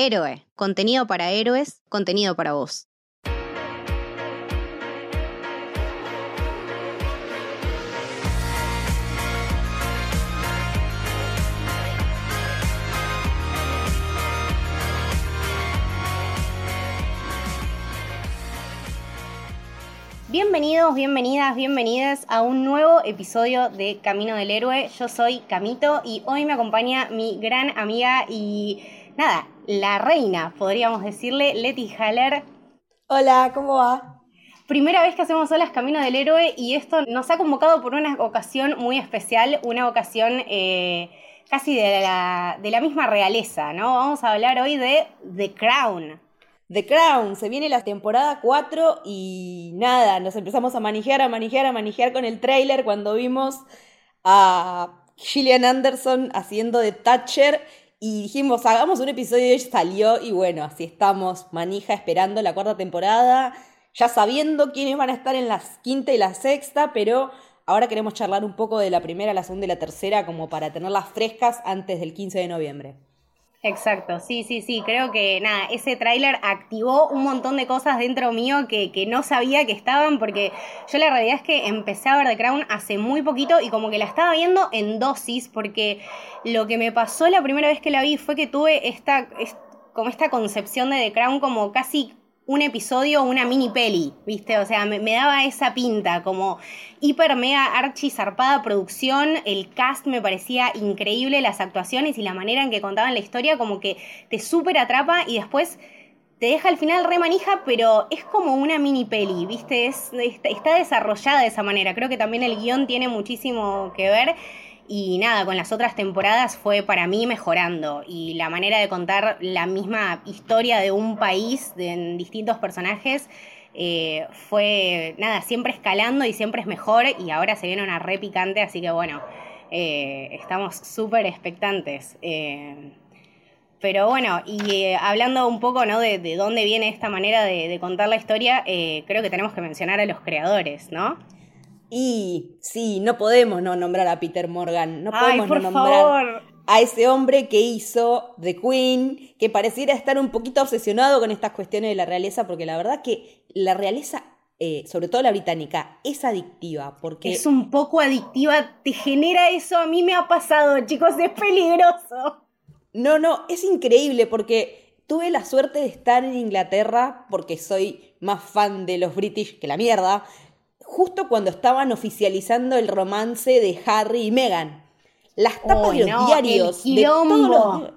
Héroe, contenido para héroes, contenido para vos. Bienvenidos, bienvenidas, bienvenidas a un nuevo episodio de Camino del Héroe. Yo soy Camito y hoy me acompaña mi gran amiga y nada, la reina, podríamos decirle, Leti Haller. Hola, ¿cómo va? Primera vez que hacemos solas Camino del Héroe y esto nos ha convocado por una ocasión muy especial, una ocasión eh, casi de la, de la misma realeza, ¿no? Vamos a hablar hoy de The Crown. The Crown, se viene la temporada 4 y nada, nos empezamos a manejar, a manejar, a manejar con el tráiler cuando vimos a Gillian Anderson haciendo de Thatcher y dijimos, hagamos un episodio y salió y bueno, así estamos, manija esperando la cuarta temporada, ya sabiendo quiénes van a estar en la quinta y la sexta, pero ahora queremos charlar un poco de la primera, la segunda y la tercera como para tenerlas frescas antes del 15 de noviembre. Exacto, sí, sí, sí, creo que nada, ese tráiler activó un montón de cosas dentro mío que, que, no sabía que estaban, porque yo la realidad es que empecé a ver The Crown hace muy poquito y como que la estaba viendo en dosis, porque lo que me pasó la primera vez que la vi fue que tuve esta, como esta concepción de The Crown como casi un episodio, una mini peli, ¿viste? O sea, me, daba esa pinta, como hiper mega archi zarpada producción, el cast me parecía increíble, las actuaciones y la manera en que contaban la historia, como que te súper atrapa y después te deja al final re manija, pero es como una mini peli, ¿viste? Es, está desarrollada de esa manera. Creo que también el guion tiene muchísimo que ver. Y nada, con las otras temporadas fue para mí mejorando. Y la manera de contar la misma historia de un país de, distintos personajes eh, fue, nada, siempre escalando y siempre es mejor. Y ahora se viene una re picante, así que bueno, eh, estamos súper expectantes. Eh, pero bueno, y hablando un poco ¿no? de, dónde viene esta manera de contar la historia, creo que tenemos que mencionar a los creadores, ¿no? Y sí, no podemos no nombrar a Peter Morgan, no podemos no nombrar a ese hombre que hizo The Queen, que pareciera estar un poquito obsesionado con estas cuestiones de la realeza, porque la verdad que la realeza, eh, sobre todo la británica, es adictiva, porque... Es un poco adictiva, te genera eso, a mí me ha pasado, chicos, es peligroso. No, no, es increíble porque tuve la suerte de estar en Inglaterra, porque soy más fan de los British que la mierda, justo cuando estaban oficializando el romance de Harry y Meghan. Las tapas de los diarios. De todos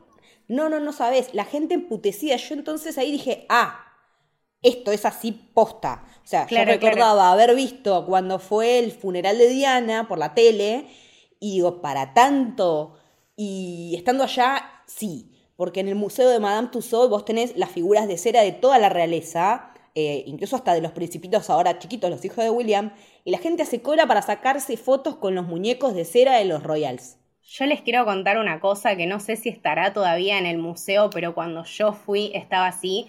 No, no, no sabes. La gente emputecía. Yo entonces ahí dije, ah, esto es así posta. O sea, yo recordaba haber visto cuando fue el funeral de Diana por la tele. Y digo, para tanto. Y estando allá, sí. Porque en el Museo de Madame Tussauds vos tenés las figuras de cera de toda la realeza eh, incluso hasta de los principitos ahora chiquitos, los hijos de William, y la gente hace cola para sacarse fotos con los muñecos de cera de los Royals. Yo les quiero contar una cosa que no sé si estará todavía en el museo, pero cuando yo fui estaba así.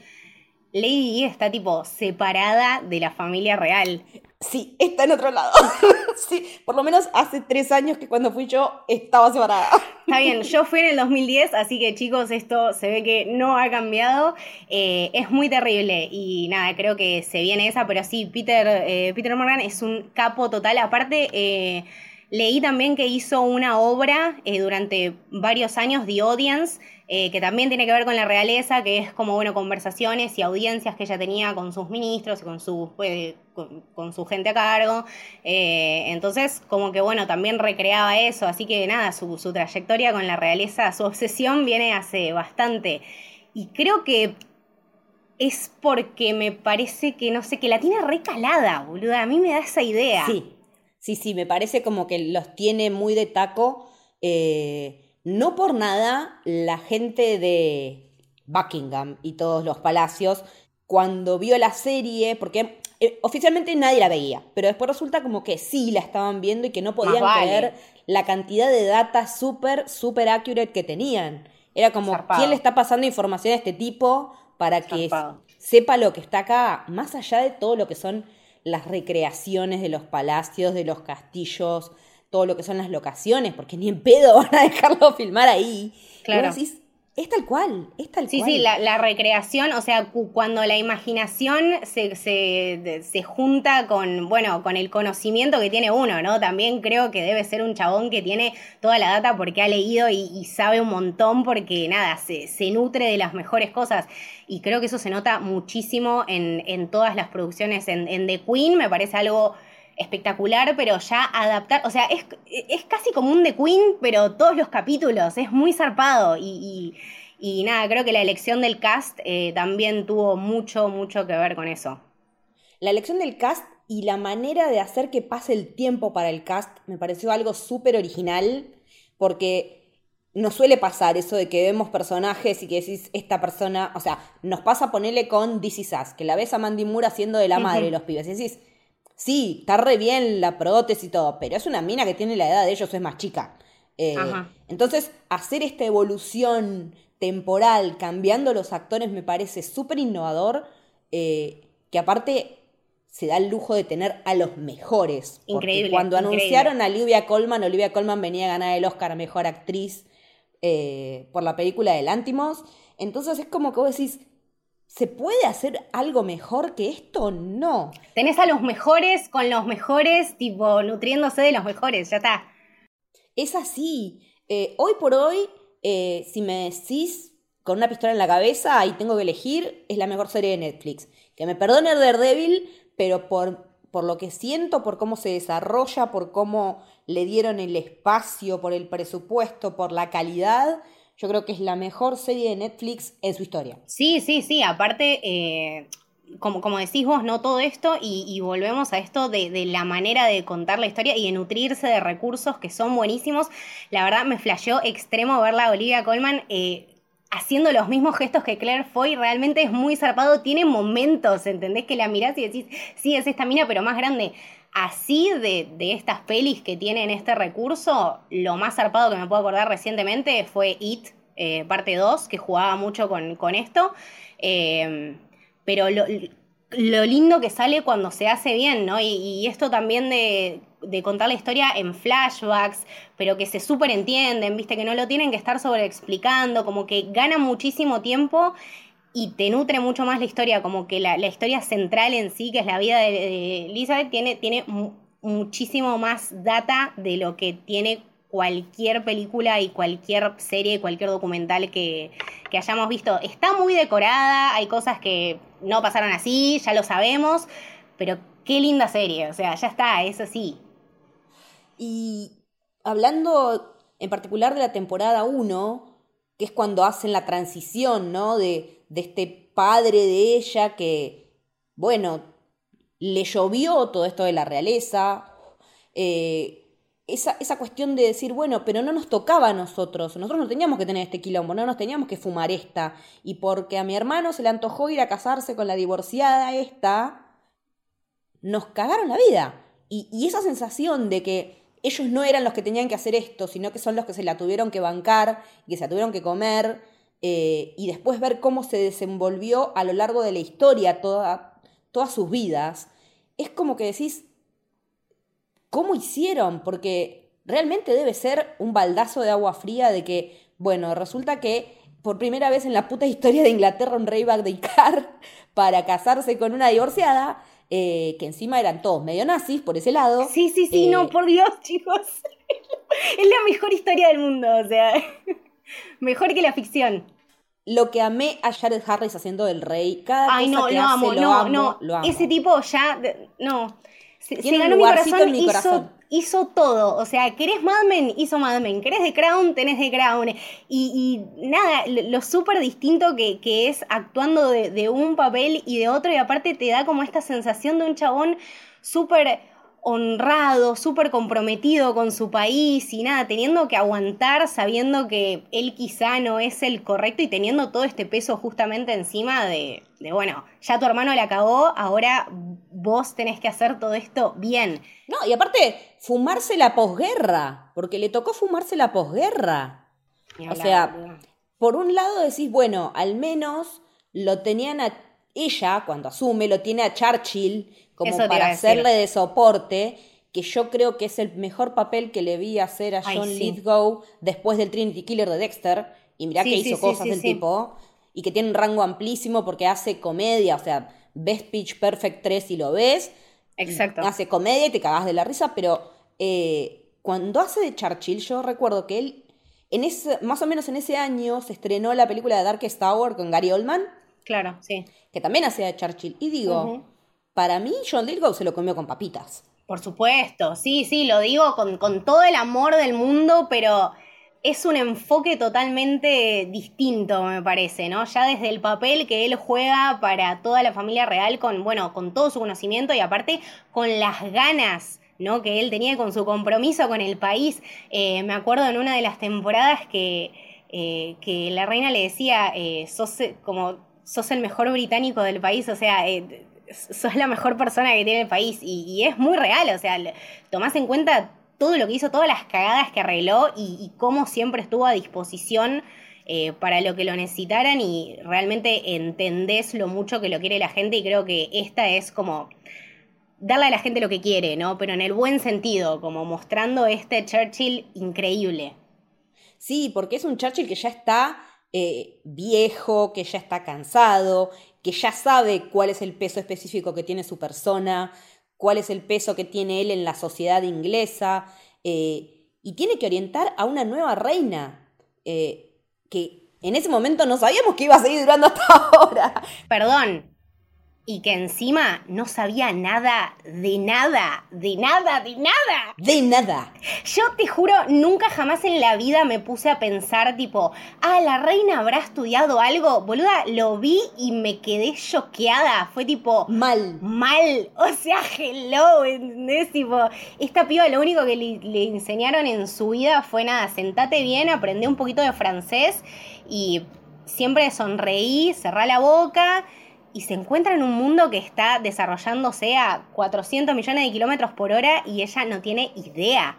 Lady Di está tipo separada de la familia real. Sí, está en otro lado. sí, por lo menos hace tres años que cuando fui yo estaba separada. Está bien, yo fui en el 2010, así que chicos, esto se ve que no ha cambiado. Eh, es muy terrible y nada, creo que se viene esa, pero sí, Peter, eh, Peter Morgan es un capo total. Aparte, eh, Leí también que hizo una obra durante varios años, The Audience, eh, que también tiene que ver con la realeza, que es como, bueno, conversaciones y audiencias que ella tenía con sus ministros y con su, pues, con, su gente a cargo. Eh, entonces, como que, bueno, también recreaba eso. Así que nada, su, su trayectoria con la realeza, su obsesión viene hace bastante. Y creo que es porque me parece que, no sé, que la tiene recalada, boluda. A mí me da esa idea. Sí, Sí, sí, me parece como que los tiene muy de taco. Eh, no por nada, la gente de Buckingham y todos los palacios, cuando vio la serie, porque eh, oficialmente nadie la veía, pero después resulta como que sí la estaban viendo y que no podían creer la cantidad de data súper, súper accurate que tenían. Era como, ¿quién le está pasando información a este tipo para que sepa lo que está acá, más allá de todo lo que son las recreaciones de los palacios, de los castillos, todo lo que son las locaciones, porque ni en pedo van a dejarlo filmar ahí. Claro. Es tal cual, es tal sí, cual. Sí, sí, la, la, recreación, o sea, cuando la imaginación se, se, se, junta con, bueno, con el conocimiento que tiene uno, ¿no? También creo que debe ser un chabón que tiene toda la data porque ha leído y, y sabe un montón porque, nada, se, se, nutre de las mejores cosas. Y creo que eso se nota muchísimo en, en todas las producciones. En, en The Queen me parece algo espectacular, pero ya adaptar, o sea, es, es, casi como un The Queen, pero todos los capítulos, es muy zarpado y, y, y nada, creo que la elección del cast eh, también tuvo mucho, mucho que ver con eso. La elección del cast y la manera de hacer que pase el tiempo para el cast me pareció algo súper original, porque nos suele pasar eso de que vemos personajes y que decís, esta persona, o sea, nos pasa ponerle con This Is Us, que la ves a Mandy Moore haciendo de la madre uh -huh. de los pibes, y decís, Sí, está re bien la prótesis y todo, pero es una mina que tiene la edad de ellos, es más chica. Eh, entonces, hacer esta evolución temporal, cambiando los actores, me parece súper innovador, eh, que aparte se da el lujo de tener a los mejores. Increíble. Cuando increíble. anunciaron a Olivia Colman, Olivia Colman venía a ganar el Oscar a Mejor Actriz eh, por la película de Lántimos. Entonces es como que vos decís, ¿Se puede hacer algo mejor que esto? No. Tenés a los mejores con los mejores, tipo, nutriéndose de los mejores, ya está. Es así. Eh, hoy por hoy, eh, si me decís con una pistola en la cabeza y tengo que elegir, es la mejor serie de Netflix. Que me perdone Daredevil, pero por, por lo que siento, por cómo se desarrolla, por cómo le dieron el espacio, por el presupuesto, por la calidad, yo creo que es la mejor serie de Netflix en su historia. Sí, sí, sí. Aparte, eh, como, como decís vos, no todo esto, y, volvemos a esto de, de, la manera de contar la historia y de nutrirse de recursos que son buenísimos. La verdad, me flasheó extremo verla a Olivia Colman. Eh, haciendo los mismos gestos que Claire Foy, realmente es muy zarpado, tiene momentos, ¿entendés? Que la mirás y decís, sí, es esta mina, pero más grande así de, de, estas pelis que tienen este recurso, lo más zarpado que me puedo acordar recientemente fue It, eh, parte 2, que jugaba mucho con, con esto. Eh, pero lo, lo, lindo que sale cuando se hace bien, ¿no? Y, esto también de, de, contar la historia en flashbacks, pero que se súper entienden, ¿viste? Que no lo tienen que estar sobreexplicando, como que gana muchísimo tiempo y te nutre mucho más la historia, como que la, la historia central en sí, que es la vida de, Elizabeth, tiene, tiene muchísimo más data de lo que tiene cualquier película y cualquier serie, cualquier documental que, que, hayamos visto. Está muy decorada, hay cosas que no pasaron así, ya lo sabemos, pero qué linda serie, o sea, ya está, eso sí. Y hablando en particular de la temporada 1, que es cuando hacen la transición, ¿no? De, este padre de ella que, bueno, le llovió todo esto de la realeza, eh, esa, esa, cuestión de decir, bueno, pero no nos tocaba a nosotros, nosotros no teníamos que tener este quilombo, no nos teníamos que fumar esta, y porque a mi hermano se le antojó ir a casarse con la divorciada esta, nos cagaron la vida. Y esa sensación de que ellos no eran los que tenían que hacer esto, sino que son los que se la tuvieron que bancar, y que se la tuvieron que comer, eh, y después ver cómo se desenvolvió a lo largo de la historia toda, todas sus vidas, es como que decís, ¿cómo hicieron? Porque realmente debe ser un baldazo de agua fría de que, bueno, resulta que por primera vez en la puta historia de Inglaterra un rey va a dedicar para casarse con una divorciada, eh, que encima eran todos medio nazis por ese lado. Sí, sí, sí, eh, no, por Dios, chicos. es la mejor historia del mundo, o sea, mejor que la ficción. Lo que amé a Jared Harris haciendo del rey, cada Ay, cosa no, que lo hace, amo, lo no, amo, no. lo amo. Ese tipo ya, no. Se, se ganó mi corazón, en mi hizo, corazón. hizo todo. O sea, ¿querés Mad Men? Hizo Mad Men. ¿Querés The Crown? Tenés The Crown. Y, nada, lo, súper distinto que, que, es actuando de, de, un papel y de otro. Y aparte te da como esta sensación de un chabón súper honrado, súper comprometido con su país y nada, teniendo que aguantar sabiendo que él quizá no es el correcto y teniendo todo este peso justamente encima de, de bueno, ya tu hermano la cagó, ahora vos tenés que hacer todo esto bien. No, y aparte, fumarse la posguerra, porque le tocó fumarse la posguerra. O sea, por un lado decís, bueno, al menos lo tenían a ella, cuando asume, lo tiene a Churchill como para hacerle de soporte, que yo creo que es el mejor papel que le vi hacer a John sí. Lithgow después del Trinity Killer de Dexter, y mirá Sí, que hizo sí, cosas del tipo, y que tiene un rango amplísimo porque hace comedia, o sea, ves Pitch Perfect 3 y lo ves, Exacto. hace comedia y te cagás de la risa, pero eh, cuando hace de Churchill, yo recuerdo que él, en ese, más o menos en ese año, se estrenó la película de Darkest Tower con Gary Oldman, Claro, sí. que también hacía de Churchill, y digo, para mí John Lithgow se lo comió con papitas. Por supuesto, sí, sí, lo digo con, con todo el amor del mundo, pero es un enfoque totalmente distinto, me parece, ¿no? Ya desde el papel que él juega para toda la familia real, con, bueno, con todo su conocimiento y aparte con las ganas. ¿no? que él tenía con su compromiso con el país. Eh, me acuerdo en una de las temporadas que, eh, que la reina le decía, eh, sos como sos el mejor británico del país, o sea, sos la mejor persona que tiene el país y, y es muy real, o sea, tomás en cuenta todo lo que hizo, todas las cagadas que arregló y, cómo siempre estuvo a disposición eh, para lo que lo necesitaran y realmente entendés lo mucho que lo quiere la gente y creo que esta es como darle a la gente lo que quiere, ¿no? Pero en el buen sentido, como mostrando este Churchill increíble. Sí, porque es un Churchill que ya está eh, viejo, que ya está cansado, que ya sabe cuál es el peso específico que tiene su persona, cuál es el peso que tiene él en la sociedad inglesa, eh, y tiene que orientar a una nueva reina, eh, que en ese momento no sabíamos que iba a seguir durando hasta ahora. Perdón. Y que encima no sabía nada, de nada, de nada, de nada. De nada. Yo te juro, nunca jamás en la vida me puse a pensar tipo, ah, la reina habrá estudiado algo. Boluda, lo vi y me quedé choqueada. Fue tipo, Mal. mal. O sea, hello, ¿entendés? Tipo, esta piba lo único que le, le enseñaron en su vida fue nada, sentate bien, aprende un poquito de francés y siempre sonreí, cerrá la boca y se encuentra en un mundo que está desarrollándose a 400 millones de kilómetros por hora y ella no tiene idea.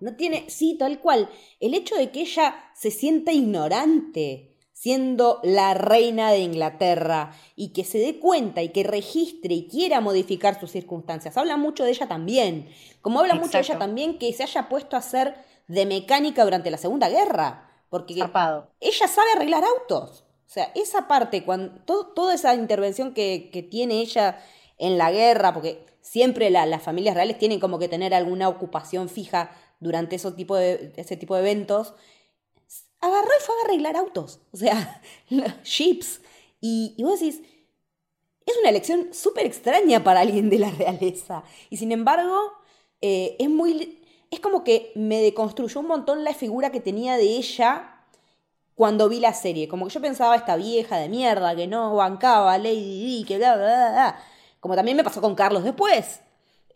No tiene, sí, tal cual. El hecho de que ella se sienta ignorante siendo la reina de Inglaterra y que se dé cuenta y que registre y quiera modificar sus circunstancias. Habla mucho de ella también. Como habla mucho de ella también que se haya puesto a hacer de mecánica durante la Segunda Guerra. Porque Zarpado. ella sabe arreglar autos. O sea, esa parte, cuando, toda esa intervención que, que tiene ella en la guerra, porque siempre la- las familias reales tienen como que tener alguna ocupación fija durante ese tipo de, ese tipo de eventos, agarró y fue a arreglar autos. O sea. Y, y vos decís, es una elección súper extraña para alguien de la realeza. Y sin embargo, eh, es muy. Es como que me deconstruyó un montón la figura que tenía de ella cuando vi la serie. Como que yo pensaba esta vieja de mierda que no bancaba Lady Di, que bla, bla, bla, bla. Como también me pasó con Carlos después.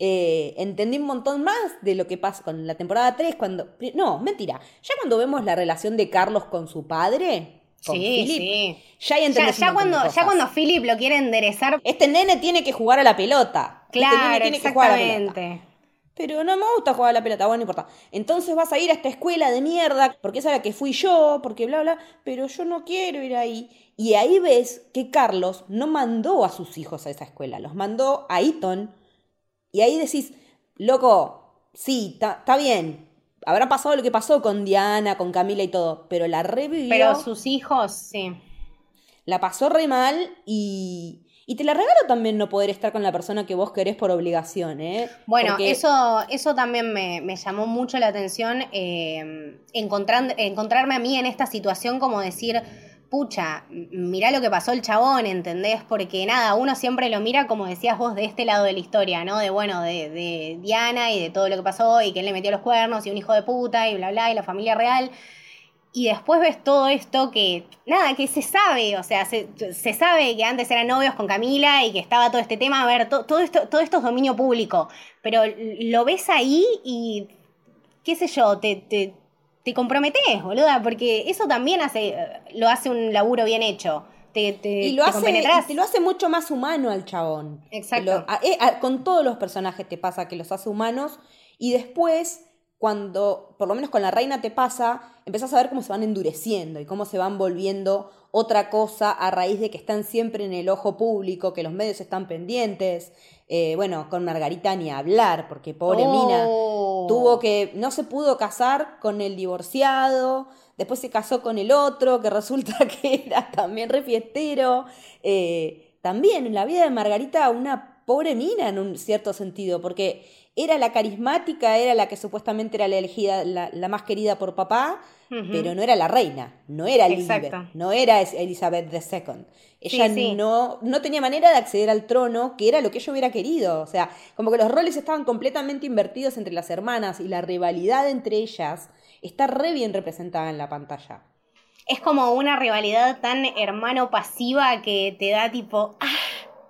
Eh, entendí un montón más de lo que pasa con la temporada 3. Cuando, no, mentira. Ya cuando vemos la relación de Carlos con su padre, con Sí, Philip, sí. ya Ya, cuando, ya cuando Philip lo quiere enderezar, Este nene tiene que jugar a la pelota. Este nene claro, tiene que jugar a la pelota. Pero no me gusta jugar a la pelota, bueno, no importa. Entonces vas a ir a esta escuela de mierda, porque esa es la que fui yo, porque bla, bla, pero yo no quiero ir ahí. Y ahí ves que Carlos no mandó a sus hijos a esa escuela, los mandó a Eton. Y ahí decís, loco, sí, está bien. Habrá pasado lo que pasó con Diana, con Camila y todo, pero la revivió, Pero sus hijos, sí. la pasó re mal y, y te la regalo también no poder estar con la persona que vos querés por obligación, ¿eh? Bueno, Porque- eso, eso también me, me llamó mucho la atención, eh, encontran- encontrarme a mí en esta situación como decir, pucha, mirá lo que pasó el chabón, ¿entendés? Porque nada, uno siempre lo mira, como decías vos, de este lado de la historia, ¿no? De, bueno, de, de Diana y de todo lo que pasó y que él le metió los cuernos y un hijo de puta y bla, bla, y la familia real. Y después ves todo esto que, nada, que se sabe, o sea, se, se sabe que antes eran novios con Camila y que estaba todo este tema, a ver, to- todo, esto, todo esto es dominio público, pero lo ves ahí y, qué sé yo, te, te, te comprometes, boluda, porque eso también hace, lo hace un laburo bien hecho. Te, te, y lo te hace, te lo hace mucho más humano al chabón. Exacto. Te lo- a- eh, a- con todos los personajes te pasa que los hace humanos y después, cuando, por lo menos con la reina te pasa, empezás a ver cómo se van endureciendo y cómo se van volviendo otra cosa a raíz de que están siempre en el ojo público, que los medios están pendientes. Eh, bueno, con Margarita ni hablar, porque pobre Mina Oh. tuvo que, no se pudo casar con el divorciado, después se casó con el otro, que resulta que era también refiestero. Eh, también en la vida de Margarita una pobre mina en un cierto sentido, porque era la carismática, era la que supuestamente era la elegida, la, la más querida por papá, pero no era la reina, no era Elizabeth, no era Elizabeth II. Ella Sí, sí. No, no tenía manera de acceder al trono, que era lo que ella hubiera querido. O sea, como que los roles estaban completamente invertidos entre las hermanas y la rivalidad entre ellas está re bien representada en la pantalla. Es como una rivalidad tan hermano pasiva que te da tipo. ¡ah!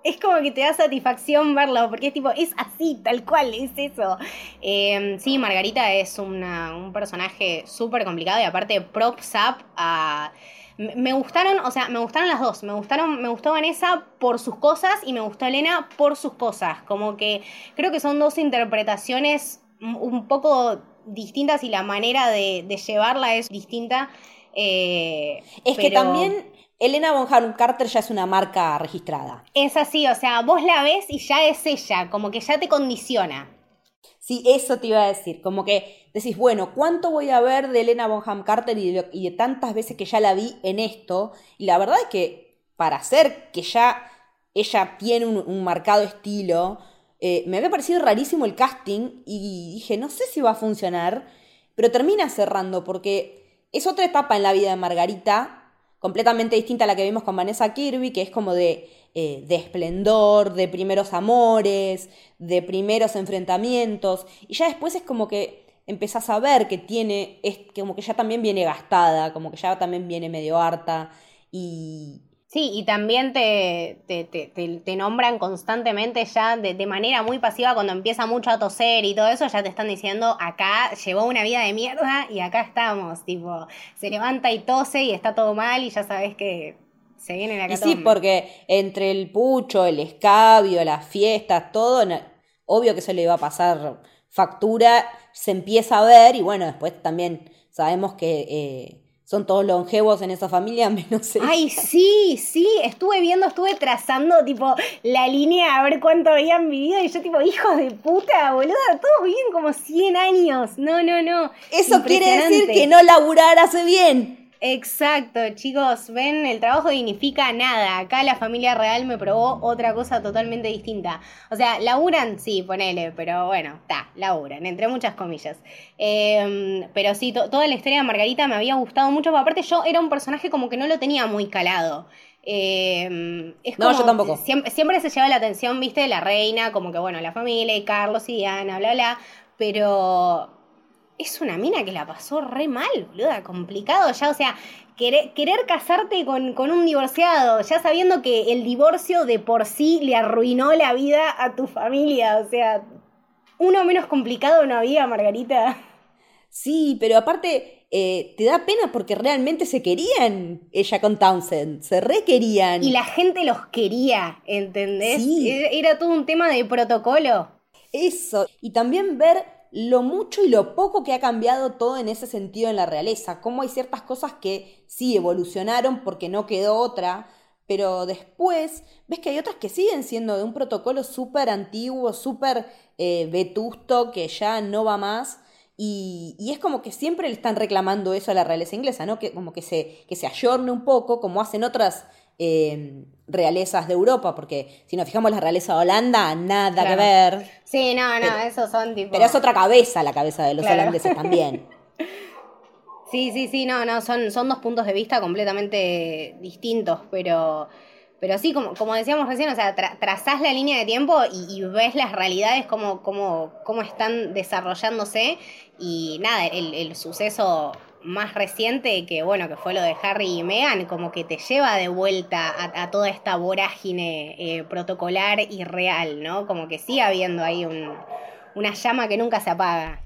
Es como que te da satisfacción verlo, porque es tipo, es así, tal cual, es eso. Eh, sí, Margarita es una- un personaje súper complicado y aparte props up a. Me gustaron, o sea, me gustaron las dos. Me gustaron, me gustó Vanessa por sus cosas y me gustó Elena por sus cosas. Como que creo que son dos interpretaciones un- poco distintas y la manera de, de llevarla es distinta. Eh, Es que también Elena Bonham Carter ya es una marca registrada. Es así, o sea, vos la ves y ya es ella, como que ya te condiciona. Sí, eso te iba a decir. Como que decís, bueno, ¿cuánto voy a ver de Elena Bonham Carter y de, lo- y de tantas veces que ya la vi en esto? Y la verdad es que para hacer que ya ella tiene un, un marcado estilo, eh, me había parecido rarísimo el casting y dije, no sé si va a funcionar, pero termina cerrando porque es otra etapa en la vida de Margarita, completamente distinta a la que vimos con Vanessa Kirby, que es como de, eh, de esplendor, de primeros amores, de primeros enfrentamientos, y ya después es como que empezás a ver que tiene, es como que ya también viene gastada, como que ya también viene medio harta, y... Sí, y también te, te, te, te- te nombran constantemente ya de, de manera muy pasiva cuando empieza mucho a toser y todo eso, ya te están diciendo, acá llevó una vida de mierda y acá estamos, tipo, se levanta y tose y está todo mal y ya sabes que se viene la Y sí, catombe. porque entre el pucho, el escabio, las fiestas, todo, obvio que eso le iba a pasar factura, se empieza a ver, y bueno, después también sabemos que eh, son todos longevos en esa familia, menos ella. Ay, sí, sí, estuve viendo, estuve trazando tipo la línea a ver cuánto habían vivido y yo tipo, hijos de puta, boluda, todos viven como 100 años. No, no, no. Eso quiere decir que no laburar hace bien. Exacto, chicos, ven, el trabajo dignifica nada. Acá la familia real me probó otra cosa totalmente distinta. O sea, laburan, sí, ponele, pero bueno, está, laburan, entre muchas comillas. Eh, pero sí, to- toda la historia de Margarita me había gustado mucho, porque aparte yo era un personaje como que no lo tenía muy calado. Eh, es No, como- yo tampoco. Siempre, siempre se lleva la atención, viste, de la reina, como que bueno, la familia y Carlos y Diana, bla, bla. Pero es una mina que la pasó re mal, boluda, complicado ya, o sea, querer, querer casarte con, con un divorciado, ya sabiendo que el divorcio de por sí le arruinó la vida a tu familia, o sea, uno menos complicado no había, Margarita. Sí, pero aparte eh, te da pena porque realmente se querían ella con Townsend, se requerían. Y la gente los quería, ¿entendés? Sí. Era, era todo un tema de protocolo. Eso, y también ver lo mucho y lo poco que ha cambiado todo en ese sentido en la realeza, cómo hay ciertas cosas que sí evolucionaron porque no quedó otra, pero después ves que hay otras que siguen siendo de un protocolo súper antiguo, súper eh, vetusto, que ya no va más. Y, es como que siempre le están reclamando eso a la realeza inglesa, ¿no? Que como que se, que se ayorne un poco, como hacen otras eh, realezas de Europa, porque si nos fijamos la realeza de Holanda, nada que ver. Sí, no, no, Pero- esos son tipo... Pero es otra cabeza la cabeza de los Claro. holandeses también. Sí, sí, sí, no, no, son, son dos puntos de vista completamente distintos, pero, pero sí, como, como decíamos recién, o sea, tra- trazás la línea de tiempo y, y ves las realidades como, como, como están desarrollándose y nada, el, el suceso más reciente que bueno, que fue lo de Harry y Meghan, como que te lleva de vuelta a, toda esta vorágine eh, protocolar y real, ¿no? Como que sigue habiendo ahí un, una llama que nunca se apaga.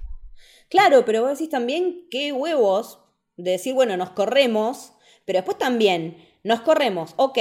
Claro, pero vos decís también qué huevos de decir, bueno, nos corremos, pero después también nos corremos, ok,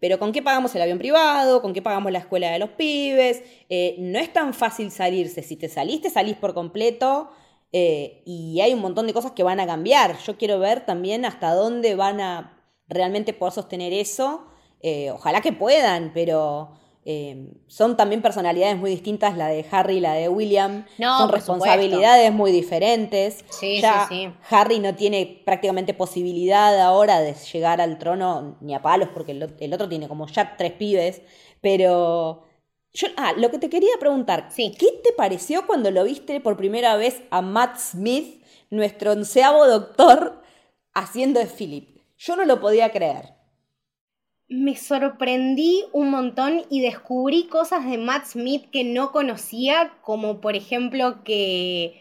pero ¿con qué pagamos el avión privado? ¿Con qué pagamos la escuela de los pibes? Eh, no es tan fácil salirse. Si te salís, te salís por completo. Eh, y hay un montón de cosas que van a cambiar. Yo quiero ver también hasta dónde van a realmente poder sostener eso. Eh, ojalá que puedan, pero eh, son también personalidades muy distintas, la de Harry y la de William. son responsabilidades muy diferentes. Sí, ya sí, sí. Harry no tiene prácticamente posibilidad ahora de llegar al trono ni a palos, porque el, el otro tiene como ya tres pibes. Pero. Yo, ah, lo que te quería preguntar, Sí. ¿qué te pareció cuando lo viste por primera vez a Matt Smith, nuestro onceavo doctor, haciendo de Philip? Yo no lo podía creer. Me sorprendí un montón y descubrí cosas de Matt Smith que no conocía, como por ejemplo que...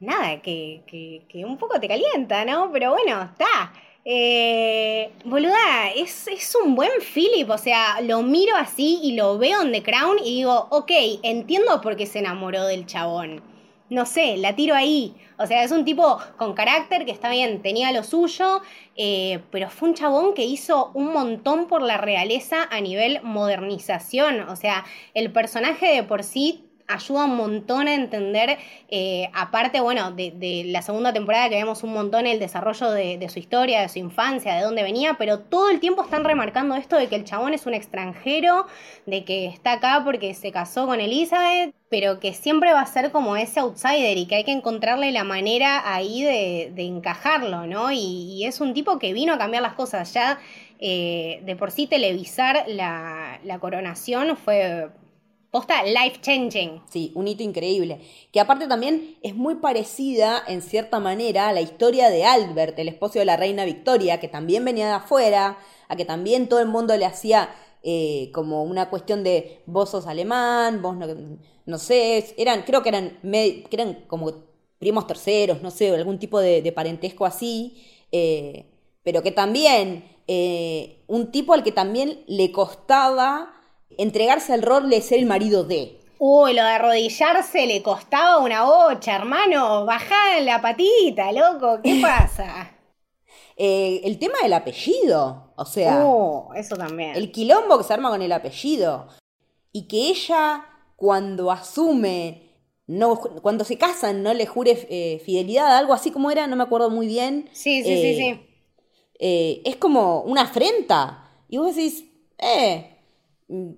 Nada, que, que, que un poco te calienta, ¿no? Pero bueno, está. Eh, boluda, es, es un buen Philip, o sea, lo miro así y lo veo en The Crown y digo, ok, entiendo por qué se enamoró del chabón. No sé, la tiro ahí. O sea, es un tipo con carácter que está bien, tenía lo suyo, eh, pero fue un chabón que hizo un montón por la realeza a nivel modernización. O sea, el personaje de por sí ayuda un montón a entender, eh, aparte, bueno, de, la segunda temporada que vemos un montón el desarrollo de, su historia, de su infancia, de dónde venía, pero todo el tiempo están remarcando esto de que el chabón es un extranjero, de que está acá porque se casó con Elizabeth, pero que siempre va a ser como ese outsider y que hay que encontrarle la manera ahí de, de encajarlo, ¿no? Y, es un tipo que vino a cambiar las cosas. Ya eh, de por sí televisar la coronación fue posta life changing. Sí, un hito increíble. Que aparte también es muy parecida, en cierta manera, a la historia de Albert, el esposo de la reina Victoria, que también venía de afuera, a que también todo el mundo le hacía eh, como una cuestión de vos sos alemán, vos no, sé, eran, creo que eran, eran como primos terceros, no sé, algún tipo de, de parentesco así, eh, pero que también eh, un tipo al que también le costaba entregarse al rol de ser el marido de. Uy, lo de arrodillarse le costaba una bocha, hermano. Bajá la patita, loco. ¿Qué pasa? Eh, el tema del apellido, o sea, Uh, eso también. el quilombo que se arma con el apellido. Y que ella, cuando asume, no, cuando se casan, no le jure eh, fidelidad, algo así como era, no me acuerdo muy bien. Sí, sí, Eh, sí, sí. eh, es como una afrenta. Y vos decís, eh,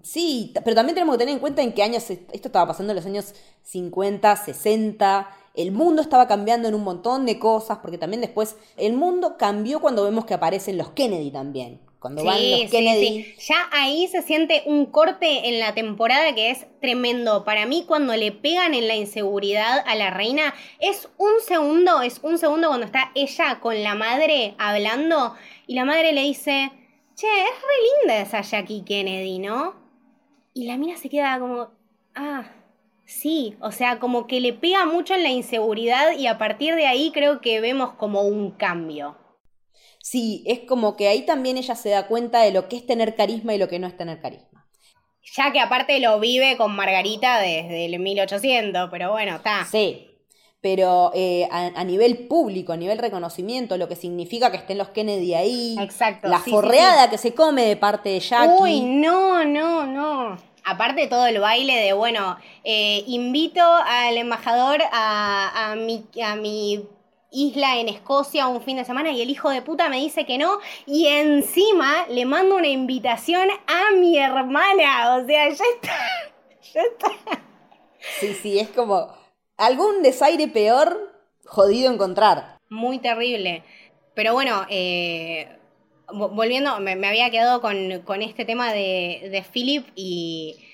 sí, t- pero también tenemos que tener en cuenta en qué años est- esto estaba pasando en los años 50, 60. El mundo estaba cambiando en un montón de cosas, porque también después el mundo cambió cuando vemos que aparecen los Kennedy también. Cuando van Sí, los sí, Kennedy. sí. Ya ahí se siente un corte en la temporada que es tremendo. Para mí, cuando le pegan en la inseguridad a la reina, es un segundo, es un segundo cuando está ella con la madre hablando y la madre le dice, che, es re linda esa Jackie Kennedy, ¿no? Y la mina se queda como, ah, sí, o sea, como que le pega mucho en la inseguridad y a partir de ahí creo que vemos como un cambio. Sí, es como que ahí también ella se da cuenta de lo que es tener carisma y lo que no es tener carisma. Ya que aparte lo vive con Margarita desde el 1800, pero bueno, está. Sí, pero eh, a, a nivel público, a nivel reconocimiento, lo que significa que estén los Kennedy ahí, Exacto, la sí, sí, forreada que se come de parte de Jackie. Uy, no, no, no. Aparte todo el baile de, bueno, eh, invito al embajador a, a, mi, a mi isla en Escocia un fin de semana y el hijo de puta me dice que no y encima le mando una invitación a mi hermana. O sea, ya está. Ya está. Sí, sí, es como algún desaire peor jodido encontrar. Muy terrible. Pero bueno, eh, vo- volviendo, me, me había quedado con, con este tema de, de Philip y,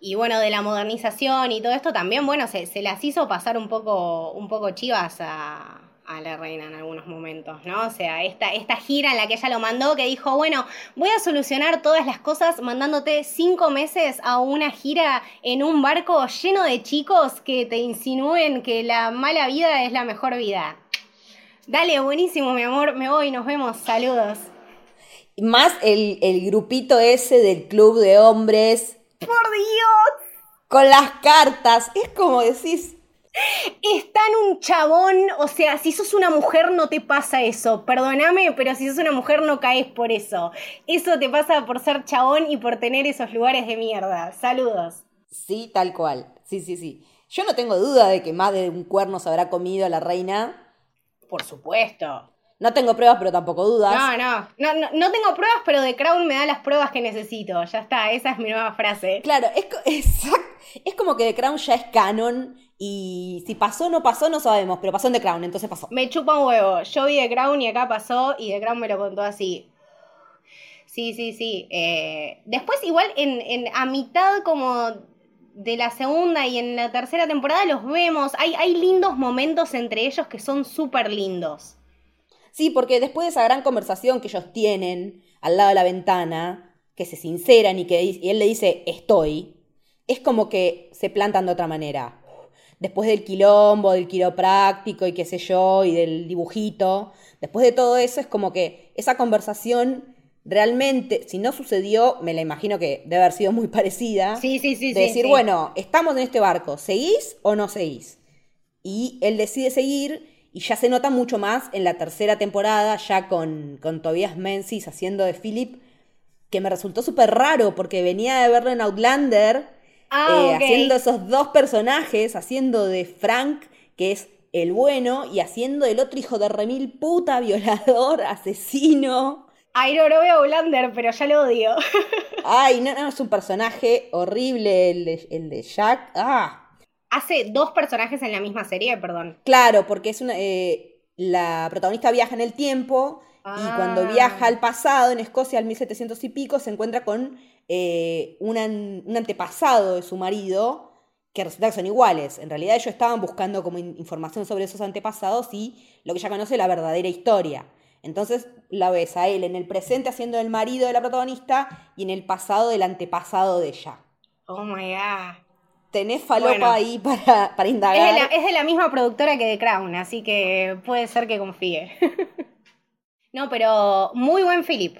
y bueno, de la modernización y todo esto también, bueno, se, se las hizo pasar un poco, un poco chivas a, a la reina en algunos momentos, ¿no? O sea, esta, esta gira en la que ella lo mandó, que dijo, bueno, voy a solucionar todas las cosas mandándote cinco meses a una gira en un barco lleno de chicos que te insinúen que la mala vida es la mejor vida. Dale, buenísimo, mi amor, me voy, nos vemos, saludos. Más el, el grupito ese del club de hombres ¡Por Dios! con las cartas. Es como decís, Es tan un chabón, o sea, si sos una mujer no te pasa eso, perdóname, pero si sos una mujer no caes por eso. Eso te pasa por ser chabón y por tener esos lugares de mierda. Saludos. sí, tal cual. Sí, sí, sí. Yo no tengo duda de que más de un cuerno se habrá comido a la reina. Por supuesto. No tengo pruebas, pero tampoco dudas. No, no, no, no, no tengo pruebas, pero The Crown me da las pruebas que necesito. Ya está, esa es mi nueva frase. Claro, es, exact- es como que The Crown ya es canon y si pasó o no pasó no sabemos, pero pasó en The Crown, entonces pasó. Me chupa un huevo. Yo vi The Crown y acá pasó y The Crown me lo contó así. Sí, sí, sí. Eh, después igual en, en- a mitad como de la segunda y en la tercera temporada los vemos. Hay, hay lindos momentos entre ellos que son súper lindos. Sí, porque después de esa gran conversación que ellos tienen al lado de la ventana, que se sinceran y que y él le dice estoy, es como que se plantan de otra manera. Después del quilombo, del quiropráctico y qué sé yo, y del dibujito, después de todo eso es como que esa conversación realmente, si no sucedió, me la imagino que debe haber sido muy parecida. Sí, sí, sí, de sí, decir, sí. bueno, estamos en este barco, ¿seguís o no seguís? Y él decide seguir y ya se nota mucho más en la tercera temporada, ya con, con Tobias Menzies haciendo de Philip, que me resultó súper raro porque venía de verlo en Outlander, Ah, eh, haciendo esos dos personajes, haciendo de Frank, que es el bueno, y haciendo el otro hijo de remil puta, violador, asesino. Ay, no, no veo Blander, pero ya lo odio. Ay, no, no, es un personaje horrible el de, el de Jack. Ah, Hace dos personajes en la misma serie, perdón. Claro, porque es una. eh, la protagonista viaja en el tiempo Ah. y cuando viaja al pasado, en Escocia, al 1700 y pico, se encuentra con eh, un, an- un antepasado de su marido que resulta que son iguales. En realidad, ellos estaban buscando como in- información sobre esos antepasados y lo que ella conoce la verdadera historia. Entonces la ves a él en el presente haciendo el marido de la protagonista y en el pasado del antepasado de ella. Oh my god. Tenés falopa Bueno. ahí para, para Es indagar. de, la, es de la misma productora que The Crown, así que puede ser que confíe. no, pero muy buen Philip.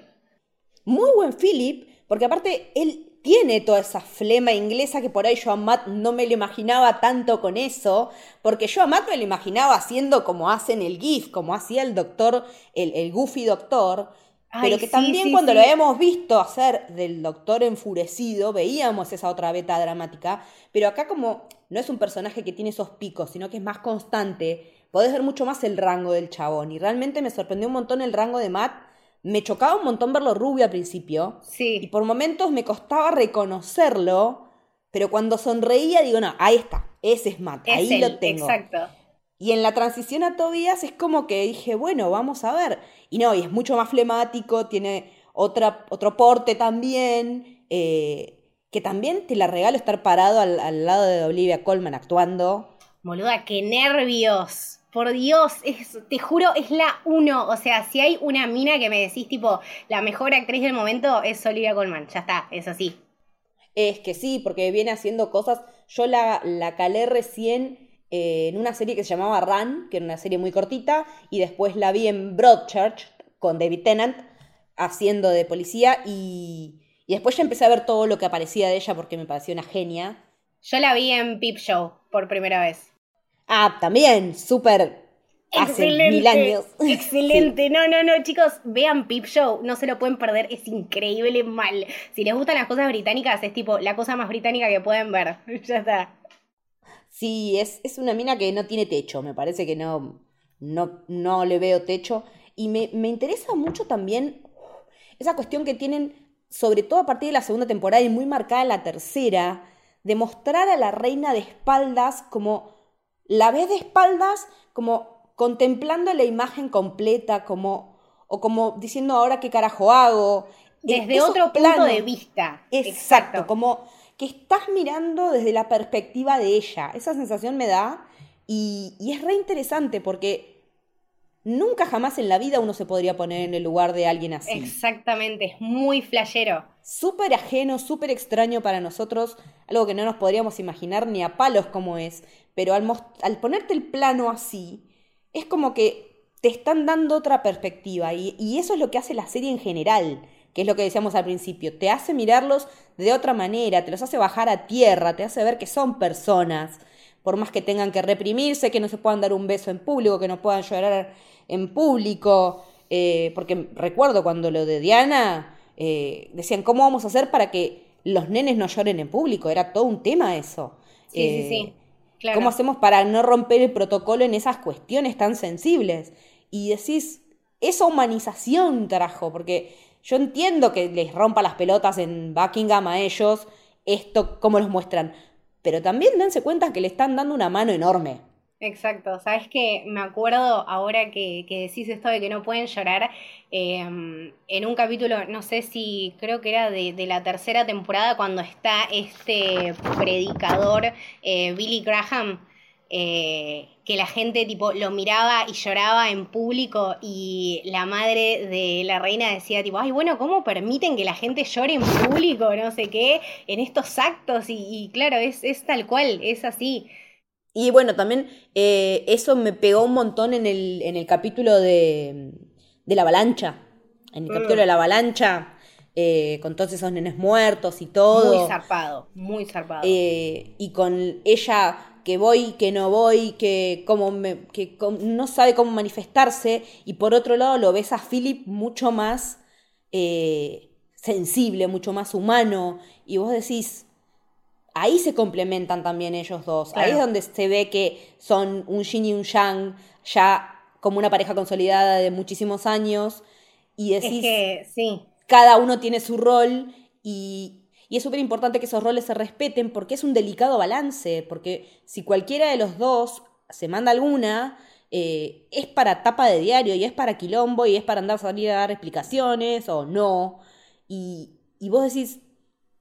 Muy buen Philip, porque aparte él tiene toda esa flema inglesa que por ahí yo a Matt no me lo imaginaba tanto con eso, porque yo a Matt me lo imaginaba haciendo como hacen el GIF, como hacía el doctor, el, el goofy doctor, Ay, pero que sí, también sí, cuando sí. lo habíamos visto hacer del doctor enfurecido, veíamos esa otra beta dramática, pero acá como no es un personaje que tiene esos picos, sino que es más constante, podés ver mucho más el rango del chabón, y realmente me sorprendió un montón el rango de Matt, me chocaba un montón verlo rubio al principio, y Sí. por momentos me costaba reconocerlo, pero cuando sonreía digo, no, ahí está, ese es Matt, Es ahí él, lo tengo. Exacto. Y en la transición a Tobías es como que dije, bueno, vamos a ver. Y no, y es mucho más flemático, tiene otra, otro porte también, eh, que también te la regalo estar parado al, al lado de Olivia Colman actuando. Boluda, qué nervios. Por Dios, es- te juro, es la uno. O sea, si hay una mina que me decís, tipo, la mejor actriz del momento es Olivia Colman. Ya está, es así. Es que sí, porque viene haciendo cosas. Yo la, la calé recién eh, en una serie que se llamaba Run, que era una serie muy cortita, y después la vi en Broadchurch con David Tennant haciendo de policía, y, y después ya empecé a ver todo lo que aparecía de ella porque me pareció una genia. Yo la vi en Peep Show por primera vez. Ah, también, súper. Hace mil años. Excelente. No, no, no, chicos, vean Peep Show. No se lo pueden perder. Es increíble mal. Si les gustan las cosas británicas, es tipo la cosa más británica que pueden ver. ya está. Sí, es, es una mina que no tiene techo, me parece que no, no, no le veo techo. Y me, me interesa mucho también esa cuestión que tienen, sobre todo a partir de la segunda temporada y muy marcada en la tercera, de mostrar a la reina de espaldas como, la ves de espaldas como contemplando la imagen completa, como, o como diciendo ahora qué carajo hago. Desde esos otro punto planos. de vista. Exacto, como que estás mirando desde la perspectiva de ella. Esa sensación me da y, y es re interesante porque nunca jamás en la vida uno se podría poner en el lugar de alguien así. Exactamente, es muy flashero. Súper ajeno, súper extraño para nosotros, algo que no nos podríamos imaginar ni a palos como es, pero al, ponerte el plano así, es como que te están dando otra perspectiva y, y eso es lo que hace la serie en general, que es lo que decíamos al principio, te hace mirarlos de otra manera, te los hace bajar a tierra, te hace ver que son personas, por más que tengan que reprimirse, que no se puedan dar un beso en público, que no puedan llorar en público, eh, porque recuerdo cuando lo de Diana, eh, decían, ¿cómo vamos a hacer para que los nenes no lloren en público? Era todo un tema eso. Sí, Eh, sí, sí. Claro. ¿Cómo hacemos para no romper el protocolo en esas cuestiones tan sensibles? Y decís, esa humanización trajo, porque yo entiendo que les rompa las pelotas en Buckingham a ellos, esto, cómo los muestran, pero también dense cuenta que le están dando una mano enorme. Exacto, sabes que me acuerdo ahora que, decís esto de que no pueden llorar, em, en un capítulo, no sé si creo que era de, la tercera temporada, cuando está este predicador eh, Billy Graham, eh, que la gente tipo lo miraba y lloraba en público y la madre de la reina decía tipo, ay bueno, ¿cómo permiten que la gente llore en público? No sé qué, en estos actos y, claro, es, es, tal cual, es así. Y bueno, también eh, eso me pegó un montón en el, en el capítulo de, de la avalancha. En el mm. capítulo de la avalancha, eh, con todos esos nenes muertos y todo. Muy zarpado, muy zarpado. y con ella que voy, que no voy, que, como me, que no sabe cómo manifestarse, y por otro lado lo ves a Philip mucho más eh, sensible, mucho más humano, y vos decís, ahí se complementan también ellos dos, ahí es donde se ve que son un yin y un yang, ya como una pareja consolidada de muchísimos años, y decís, que, sí. cada uno tiene su rol, y, y es súper importante que esos roles se respeten porque es un delicado balance, porque si cualquiera de los dos se manda alguna, eh, es para tapa de diario y es para quilombo y es para andar a salir a dar explicaciones o no. Y, vos decís,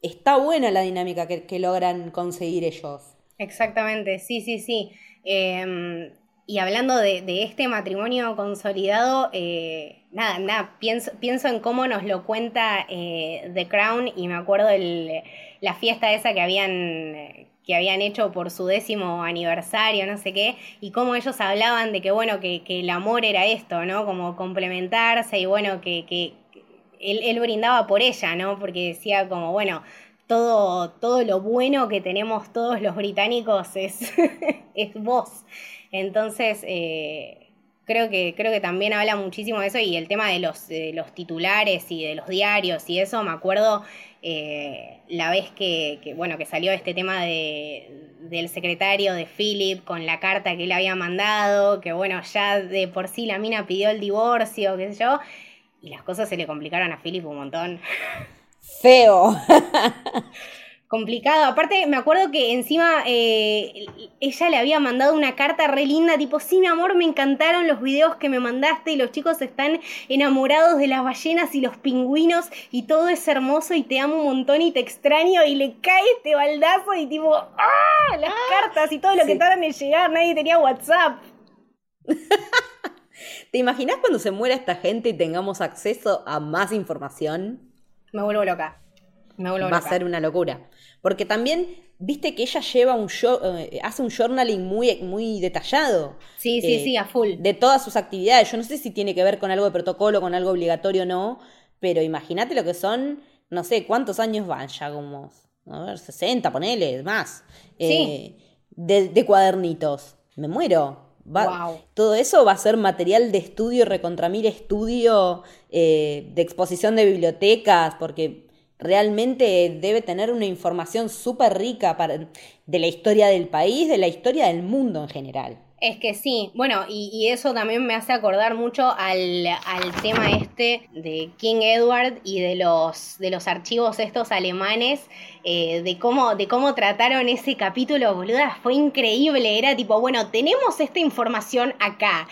está buena la dinámica que, logran conseguir ellos. Exactamente, sí, sí, sí. Em, y hablando de, este matrimonio consolidado, eh, nada, nada, pienso, pienso en cómo nos lo cuenta eh, The Crown y me acuerdo de la fiesta esa que habían que habían hecho por su décimo aniversario, no sé qué, y cómo ellos hablaban de que, bueno, que, el amor era esto, ¿no? Como complementarse y, bueno, que él, él, brindaba por ella, ¿no? Porque decía como, bueno, todo, todo lo bueno que tenemos todos los británicos es, es vos. Entonces, eh, creo, que, creo que también habla muchísimo de eso y el tema de los, los titulares y de los diarios y eso, me acuerdo eh, la vez que, bueno, que salió este tema de, del secretario de Philip con la carta que él había mandado, que bueno, ya de por sí la mina pidió el divorcio, qué sé yo, y las cosas se le complicaron a Philip un montón. Feo. complicado. Aparte, me acuerdo que encima eh, ella le había mandado una carta re linda, tipo, sí, mi amor, me encantaron los videos que me mandaste y los chicos están enamorados de las ballenas y los pingüinos y todo es hermoso y te amo un montón y te extraño y le cae este baldazo y tipo, ¡ah! Las ah, cartas y todo lo que tardan en llegar, nadie tenía WhatsApp. ¿Te imaginas cuando se muera esta gente y tengamos acceso a más información? Me vuelvo loca. Me vuelvo Va a ser una locura. Porque también, viste que ella lleva un eh, hace un journaling muy, muy detallado. Sí, sí, eh, sí, a full. De todas sus actividades. Yo no sé si tiene que ver con algo de protocolo, con algo obligatorio o no, pero imagínate lo que son, no sé, cuántos años van ya, como, a ver, 60, ponele, más. Eh, de, cuadernitos. Me muero. Todo eso va a ser material de estudio, recontramir estudio, de exposición de bibliotecas, porque realmente debe tener una información súper rica de la historia del país, de la historia del mundo en general. Es que sí, bueno, y, eso también me hace acordar mucho al, tema este de King Edward y de los, de los archivos estos alemanes, eh, de, cómo, de cómo trataron ese capítulo, boluda, fue increíble, era tipo, bueno, tenemos esta información acá.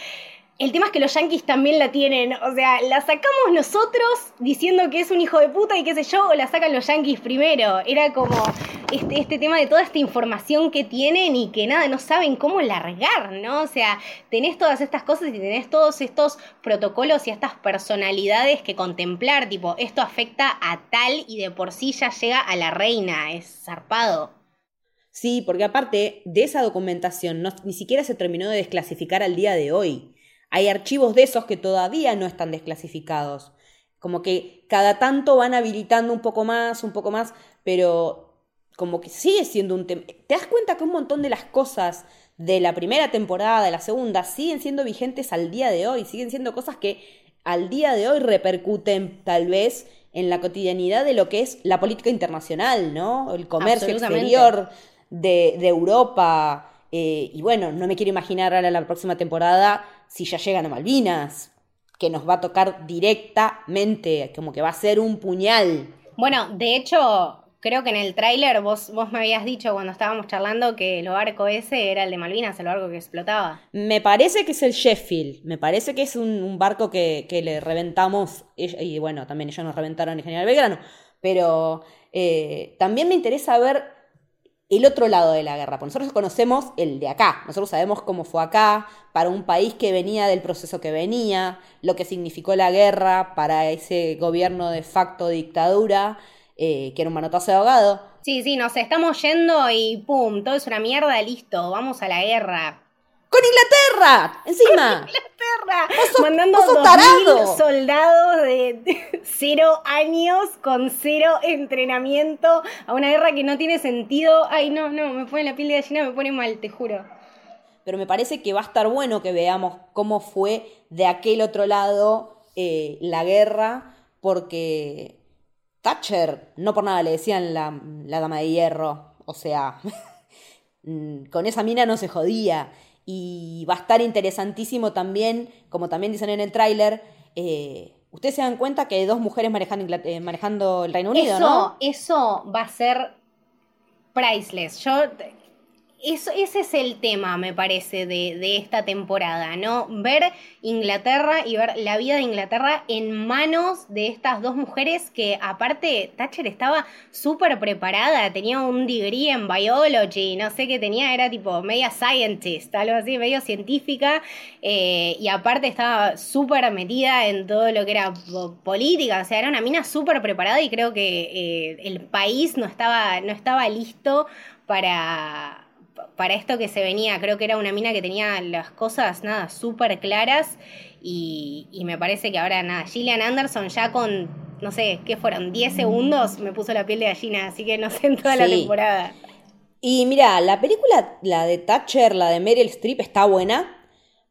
El tema es que los yankees también la tienen. O sea, la sacamos nosotros diciendo que es un hijo de puta y qué sé yo, o la sacan los yankees primero. Era como este, este tema de toda esta información que tienen y que nada, no saben cómo largar, ¿no? O sea, tenés todas estas cosas y tenés todos estos protocolos y estas personalidades que contemplar. Tipo, esto afecta a tal y de por sí ya llega a la reina. Es zarpado. Sí, porque aparte de esa documentación ni siquiera se terminó de desclasificar al día de hoy. Hay archivos de esos que todavía no están desclasificados. Como que cada tanto van habilitando un poco más, un poco más, pero como que sigue siendo un tema. ¿Te das cuenta que un montón de las cosas de la primera temporada, de la segunda, siguen siendo vigentes al día de hoy? Siguen siendo cosas que al día de hoy repercuten tal vez en la cotidianidad de lo que es la política internacional, ¿no? El comercio exterior de, de Europa. Eh, y bueno, no me quiero imaginar ahora la próxima temporada si ya llegan a Malvinas. que nos va a tocar directamente, como que va a ser un puñal. Bueno, de hecho, creo que en el tráiler vos, vos me habías dicho cuando estábamos charlando que el barco ese era el de Malvinas, el barco que explotaba. Me parece que es el Sheffield, me parece que es un, barco que, le reventamos, y, bueno, también ellos nos reventaron en General Belgrano, pero eh, también me interesa ver el otro lado de la guerra. Porque nosotros conocemos el de acá. Nosotros sabemos cómo fue acá, para un país que venía del proceso que venía, lo que significó la guerra para ese gobierno de facto dictadura, eh, que era un manotazo de ahogado. Sí, sí, nos estamos yendo y pum, todo es una mierda, listo, vamos a la guerra. ¡Con Inglaterra! ¡Encima! ¡Con Inglaterra! Mandando dos soldados de cero años con cero entrenamiento a una guerra que no tiene sentido. Ay, no, no, me pone la piel de gallina, me pone mal, te juro. Pero me parece que va a estar bueno que veamos cómo fue de aquel otro lado eh, la guerra, porque Thatcher, no por nada le decían la, la dama de hierro, o sea, con esa mina no se jodía y va a estar interesantísimo también, como también dicen en el tráiler, eh, ustedes se dan cuenta que dos mujeres manejando, eh, manejando el Reino Unido, ¿no? Eso va a ser priceless. Yo eso, ese es el tema, me parece, de, esta temporada, ¿no? Ver Inglaterra y ver la vida de Inglaterra en manos de estas dos mujeres que, aparte, Thatcher estaba súper preparada, tenía un degree en biology, no sé qué tenía, era tipo media scientist, algo así, medio científica, eh, y aparte estaba súper metida en todo lo que era política, o sea, era una mina súper preparada y creo que eh, el país no estaba, no estaba listo para para esto que se venía. Creo que era una mina que tenía las cosas, nada, súper claras. Y, me parece que ahora, nada, Gillian Anderson ya con, no sé, ¿qué fueron? 10 segundos me puso la piel de gallina, así que no sé en toda la temporada. Y mira, la película, la de Thatcher, la de Meryl Streep, está buena.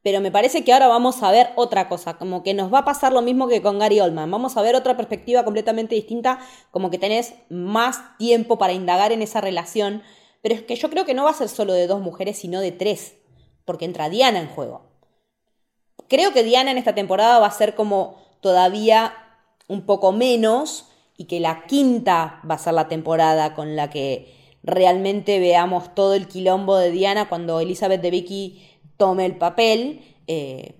Pero me parece que ahora vamos a ver otra cosa, como que nos va a pasar lo mismo que con Gary Oldman. Vamos a ver otra perspectiva completamente distinta, como que tenés más tiempo para indagar en esa relación pero es que yo creo que no va a ser solo de dos mujeres, sino de tres, porque entra Diana en juego. Creo que Diana en esta temporada va a ser como todavía un poco menos y que la quinta va a ser la temporada con la que realmente veamos todo el quilombo de Diana cuando Elizabeth de Vicky tome el papel. Eh,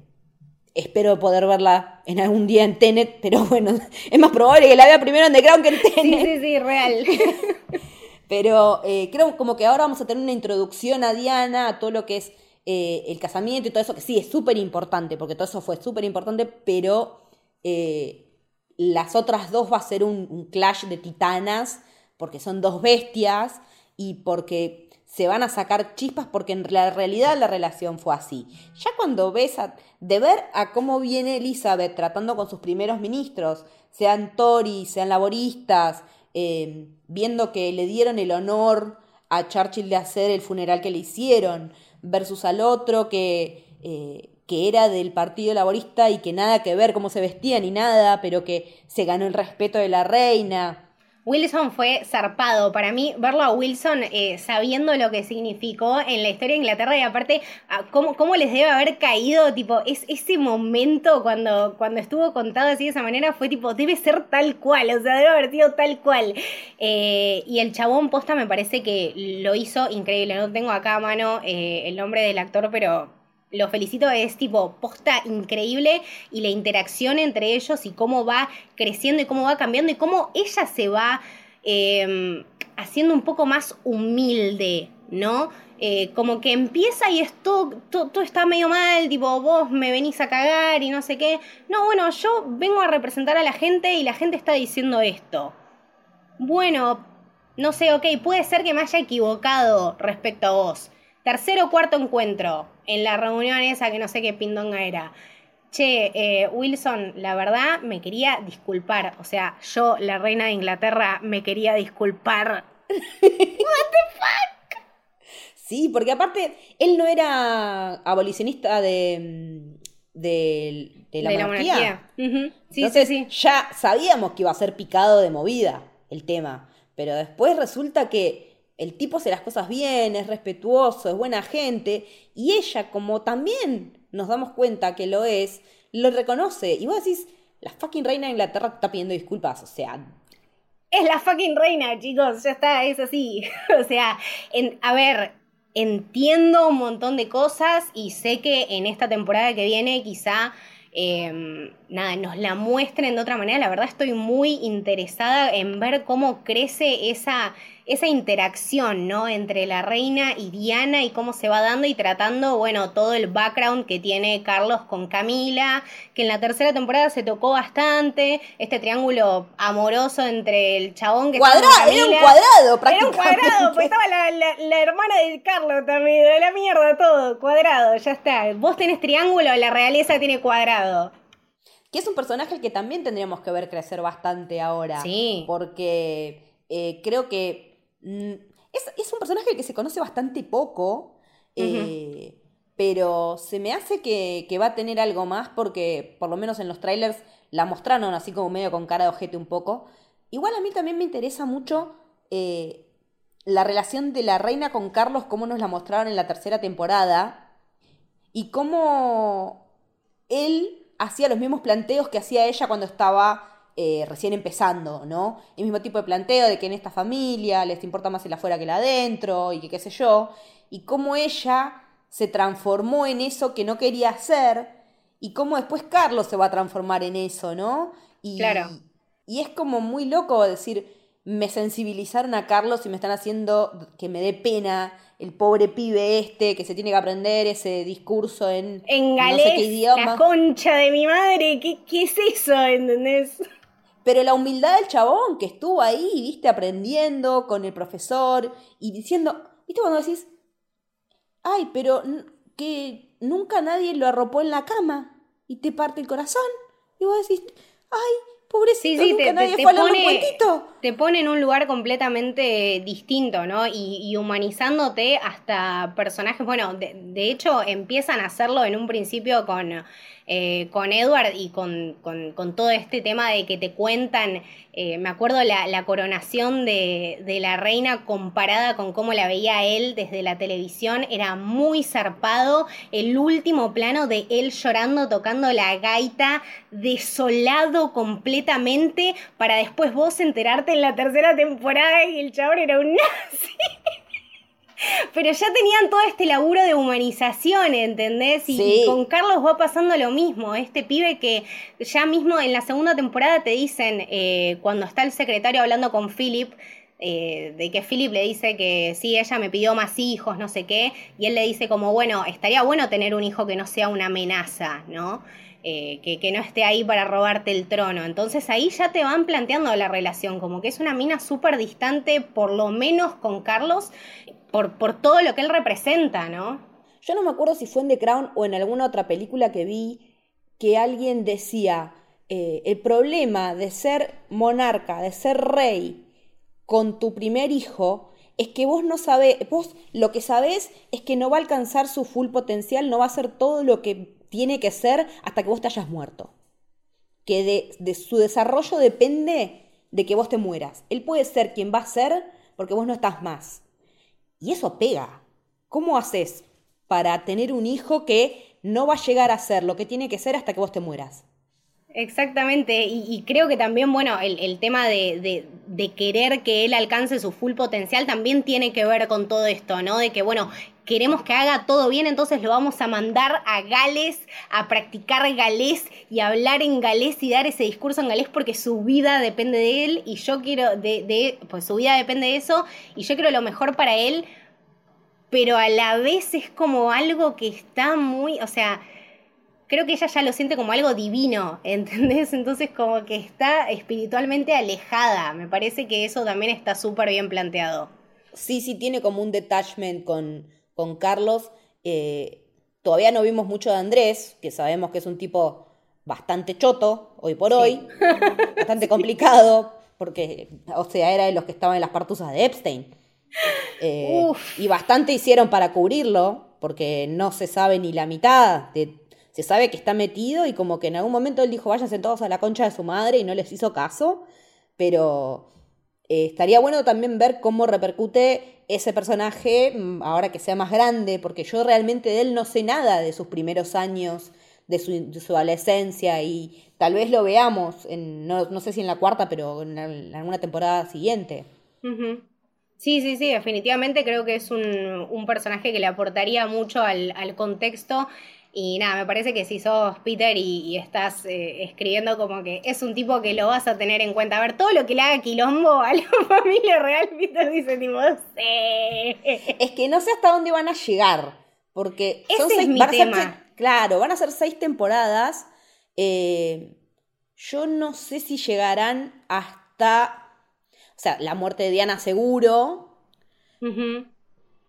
espero poder verla en algún día en Tenet, pero bueno, es más probable que la vea primero en The Crown que en Tenet. Sí, sí, sí, real. Pero eh, creo como que ahora vamos a tener una introducción a Diana, a todo lo que es eh, el casamiento y todo eso, que sí, es súper importante, porque todo eso fue súper importante, pero eh, las otras dos va a ser un, clash de titanas, porque son dos bestias y porque se van a sacar chispas, porque en la realidad la relación fue así. Ya cuando ves de ver a cómo viene Elizabeth tratando con sus primeros ministros, sean Tories, sean laboristas, Em, viendo que le dieron el honor a Churchill de hacer el funeral que le hicieron, versus al otro que, eh, que era del Partido Laborista y que nada que ver cómo se vestía ni nada, pero que se ganó el respeto de la reina. Wilson fue zarpado. Para mí, verlo a Wilson eh, sabiendo lo que significó en la historia de Inglaterra y aparte, cómo, cómo les debe haber caído, tipo, es, ese momento cuando, cuando estuvo contado así de esa manera fue tipo, debe ser tal cual, o sea, debe haber sido tal cual. Eh, y el chabón posta me parece que lo hizo increíble. No tengo acá a mano eh, el nombre del actor, pero lo felicito, es tipo posta increíble y la interacción entre ellos y cómo va creciendo y cómo va cambiando y cómo ella se va em, haciendo un poco más humilde, ¿no? Eh, como que empieza y esto todo, está medio mal, tipo, vos me venís a cagar y no sé qué. No, bueno, yo vengo a representar a la gente y la gente está diciendo esto. Bueno, no sé, ok, puede ser que me haya equivocado respecto a vos. Tercero o cuarto encuentro en la reunión esa que no sé qué pindonga era. Che, eh, Wilson, la verdad me quería disculpar. O sea, yo, la reina de Inglaterra, me quería disculpar. ¿What the fuck? Sí, porque aparte, él no era abolicionista de, de, la, monarquía. sí, sí, sí. Ya sabíamos que iba a ser picado de movida el tema. Pero después resulta que el tipo hace las cosas bien, es respetuoso, es buena gente, y ella, como también nos damos cuenta que lo es, lo reconoce. Y vos decís, la fucking reina de Inglaterra te está pidiendo disculpas. O sea, es la fucking reina, chicos, ya está, es así. o sea, en, a ver, entiendo un montón de cosas y sé que en esta temporada que viene quizá Em, nada, nos la muestren de otra manera. La verdad estoy muy interesada en ver cómo crece esa, esa interacción, ¿no? Entre la reina y Diana y cómo se va dando y tratando, bueno, todo el background que tiene Carlos con Camila, que en la tercera temporada se tocó bastante, este triángulo amoroso entre el chabón que... Cuadrado, era un cuadrado prácticamente. Era un cuadrado, pues estaba la, la hermana de Carlos también, de la mierda todo, cuadrado, ya está. Vos tenés triángulo, la realeza tiene cuadrado. Que es un personaje al que también tendríamos que ver crecer bastante ahora. Sí. Porque eh, creo que mm, es, un personaje que se conoce bastante poco. Eh, pero se me hace que, va a tener algo más porque por lo menos en los trailers la mostraron así como medio con cara de ojete un poco. Igual a mí también me interesa mucho eh, la relación de la reina con Carlos, cómo nos la mostraron en la tercera temporada y cómo él hacía los mismos planteos que hacía ella cuando estaba eh, recién empezando, ¿no? El mismo tipo de planteo de que en esta familia les importa más el afuera que el adentro y que qué sé yo, y cómo ella se transformó en eso que no quería hacer y cómo después Carlos se va a transformar en eso, ¿no? Y, claro. Y es como muy loco decir, me sensibilizaron a Carlos y me están haciendo que me dé pena el pobre pibe este que se tiene que aprender ese discurso en, en galés, no sé qué idioma. La concha de mi madre, ¿qué, qué es eso? ¿Entendés? Pero la humildad del chabón que estuvo ahí, viste, aprendiendo con el profesor y diciendo, viste, cuando decís, ay, pero que nunca nadie lo arropó en la cama y te parte el corazón. Y vos decís, ay, Pobrecito, sí, te, nadie fue pone, Te pone en un lugar completamente distinto, ¿no? Y, humanizándote hasta personajes, bueno, de, de, hecho empiezan a hacerlo en un principio con eh, con Edward y con, todo este tema de que te cuentan, eh, me acuerdo la, coronación de, de, la reina comparada con cómo la veía él desde la televisión, era muy zarpado, el último plano de él llorando, tocando la gaita, desolado completamente, para después vos enterarte en la tercera temporada y el chabón era un nazi. Pero ya tenían todo este laburo de humanización, ¿entendés? Y, con Carlos va pasando lo mismo. Este pibe que ya mismo en la segunda temporada te dicen, eh, cuando está el secretario hablando con Philip, eh, de que Philip le dice que sí, ella me pidió más hijos, no sé qué, y él le dice como, bueno, estaría bueno tener un hijo que no sea una amenaza, ¿no? Eh, que, que, no esté ahí para robarte el trono. Entonces ahí ya te van planteando la relación, como que es una mina súper distante, por lo menos con Carlos, por, todo lo que él representa, ¿no? Yo no me acuerdo si fue en The Crown o en alguna otra película que vi que alguien decía, eh, el problema de ser monarca, de ser rey con tu primer hijo, es que vos no sabés, vos lo que sabés es que no va a alcanzar su full potencial, no va a ser todo lo que tiene que ser hasta que vos te hayas muerto. Que de, de su desarrollo depende de que vos te mueras. Él puede ser quien va a ser porque vos no estás más. Y eso pega. ¿Cómo haces para tener un hijo que no va a llegar a ser lo que tiene que ser hasta que vos te mueras? Exactamente, y, creo que también, bueno, el, tema de, de, querer que él alcance su full potencial también tiene que ver con todo esto, ¿no? De que, bueno, queremos que haga todo bien, entonces lo vamos a mandar a Gales a practicar galés y hablar en galés y dar ese discurso en galés porque su vida depende de él y yo quiero, de, de pues su vida depende de eso y yo quiero lo mejor para él, pero a la vez es como algo que está muy, o sea, creo que ella ya lo siente como algo divino, ¿entendés? Entonces como que está espiritualmente alejada. Me parece que eso también está súper bien planteado. Sí, sí, tiene como un detachment con, con Carlos. Eh, todavía no vimos mucho de Andrés, que sabemos que es un tipo bastante choto hoy por hoy, bastante complicado, porque, o sea, era de los que estaban en las partusas de Epstein. Eh, y bastante hicieron para cubrirlo, porque no se sabe ni la mitad de se sabe que está metido y como que en algún momento él dijo, váyanse todos a la concha de su madre y no les hizo caso, pero eh, estaría bueno también ver cómo repercute ese personaje mm, ahora que sea más grande, porque yo realmente de él no sé nada de sus primeros años de su, adolescencia y tal vez lo veamos, en, no, sé si en la cuarta, pero en, alguna temporada siguiente. Sí, sí, sí, definitivamente creo que es un, personaje que le aportaría mucho al, contexto. Y nada, me parece que si sos Peter y, estás eh, escribiendo como que es un tipo que lo vas a tener en cuenta. A ver, todo lo que le haga quilombo a la familia real, Peter dice tipo, sí. Es que no sé hasta dónde van a llegar. Porque Ese es mi tema. claro, van a ser seis temporadas. Eh, yo no sé si llegarán hasta o sea, la muerte de Diana seguro.